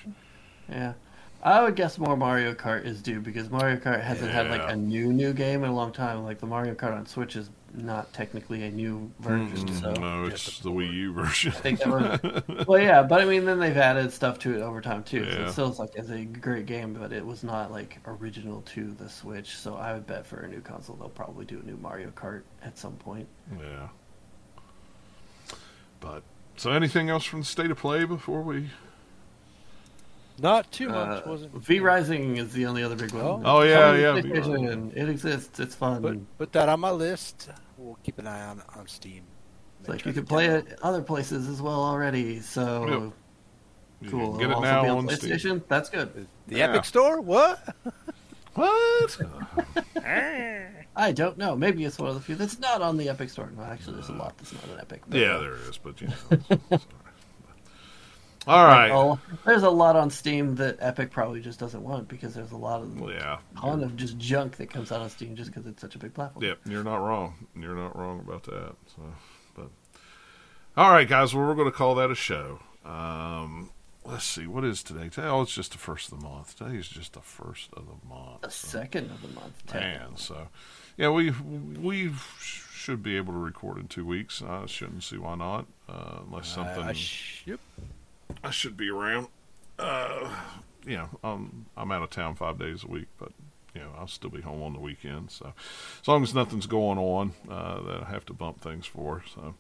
Yeah, I would guess more Mario Kart is due because Mario Kart hasn't yeah. had like a new new game in a long time. Like the Mario Kart on Switch is not technically a new version. Mm, so no, it's the Wii U version. I think was, well, yeah, but I mean, then they've added stuff to it over time too. Yeah. So it still like it's a great game, but it was not like original to the Switch. So I would bet for a new console they'll probably do a new Mario Kart at some point. Yeah. But so, anything else from the state of play before we not too much, uh, wasn't V Rising is the only other big one. Oh, oh yeah, yeah. It exists. It's fun. Put, put, that on my list. We'll keep an eye on on Steam. It's like you can play it other places as well already. So yep. cool. get it now on, on PlayStation. Steam. That's good. The yeah. Epic Store? What? what? I don't know. Maybe it's one of the few that's not on the Epic Store. Well, actually, there's a lot that's not on Epic. Yeah, there is, but you know. All right. Oh, there's a lot on Steam that Epic probably just doesn't want because there's a lot of well, yeah, ton of just junk that comes out on Steam just because it's such a big platform. Yep, you're not wrong. You're not wrong about that. So, but all right, guys. Well, we're going to call that a show. Um, let's see. What is today? Today, oh, it's just the first of the month. Today is just the first of the month. The so. second of the month. Man, so yeah, we we should be able to record in two weeks. I shouldn't see why not, uh, unless something. Uh, sh- yep. I should be around. Uh, you know, um, I'm out of town five days a week, but you know, I'll still be home on the weekends. So, as long as nothing's going on uh, that I have to bump things for. So,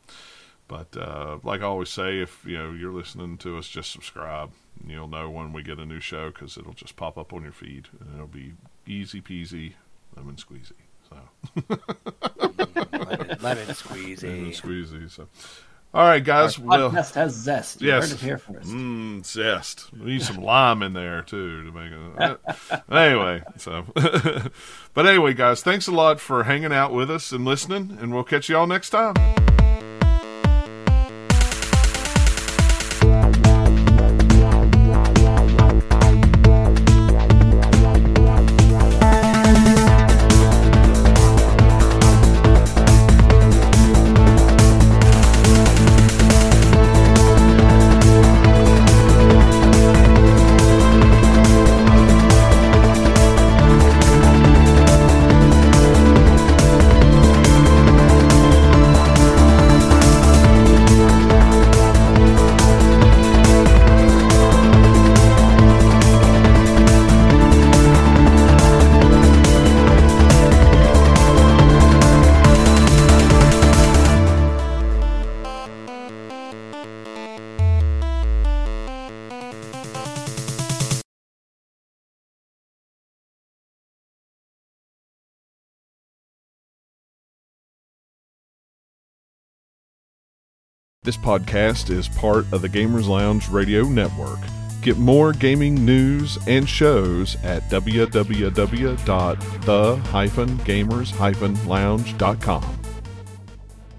but uh, like I always say, if you know you're listening to us, just subscribe. You'll know when we get a new show because it'll just pop up on your feed, and it'll be easy peasy, lemon squeezy. So, lemon, lemon squeezy, lemon squeezy. So. All right, guys. Our well, podcast has zest. You yes, heard it here first. Mm, zest. We need some lime in there too to make it. anyway, so. but anyway, guys, thanks a lot for hanging out with us and listening, and we'll catch you all next time. This podcast is part of the Gamers Lounge Radio Network. Get more gaming news and shows at www.the-gamers-lounge.com.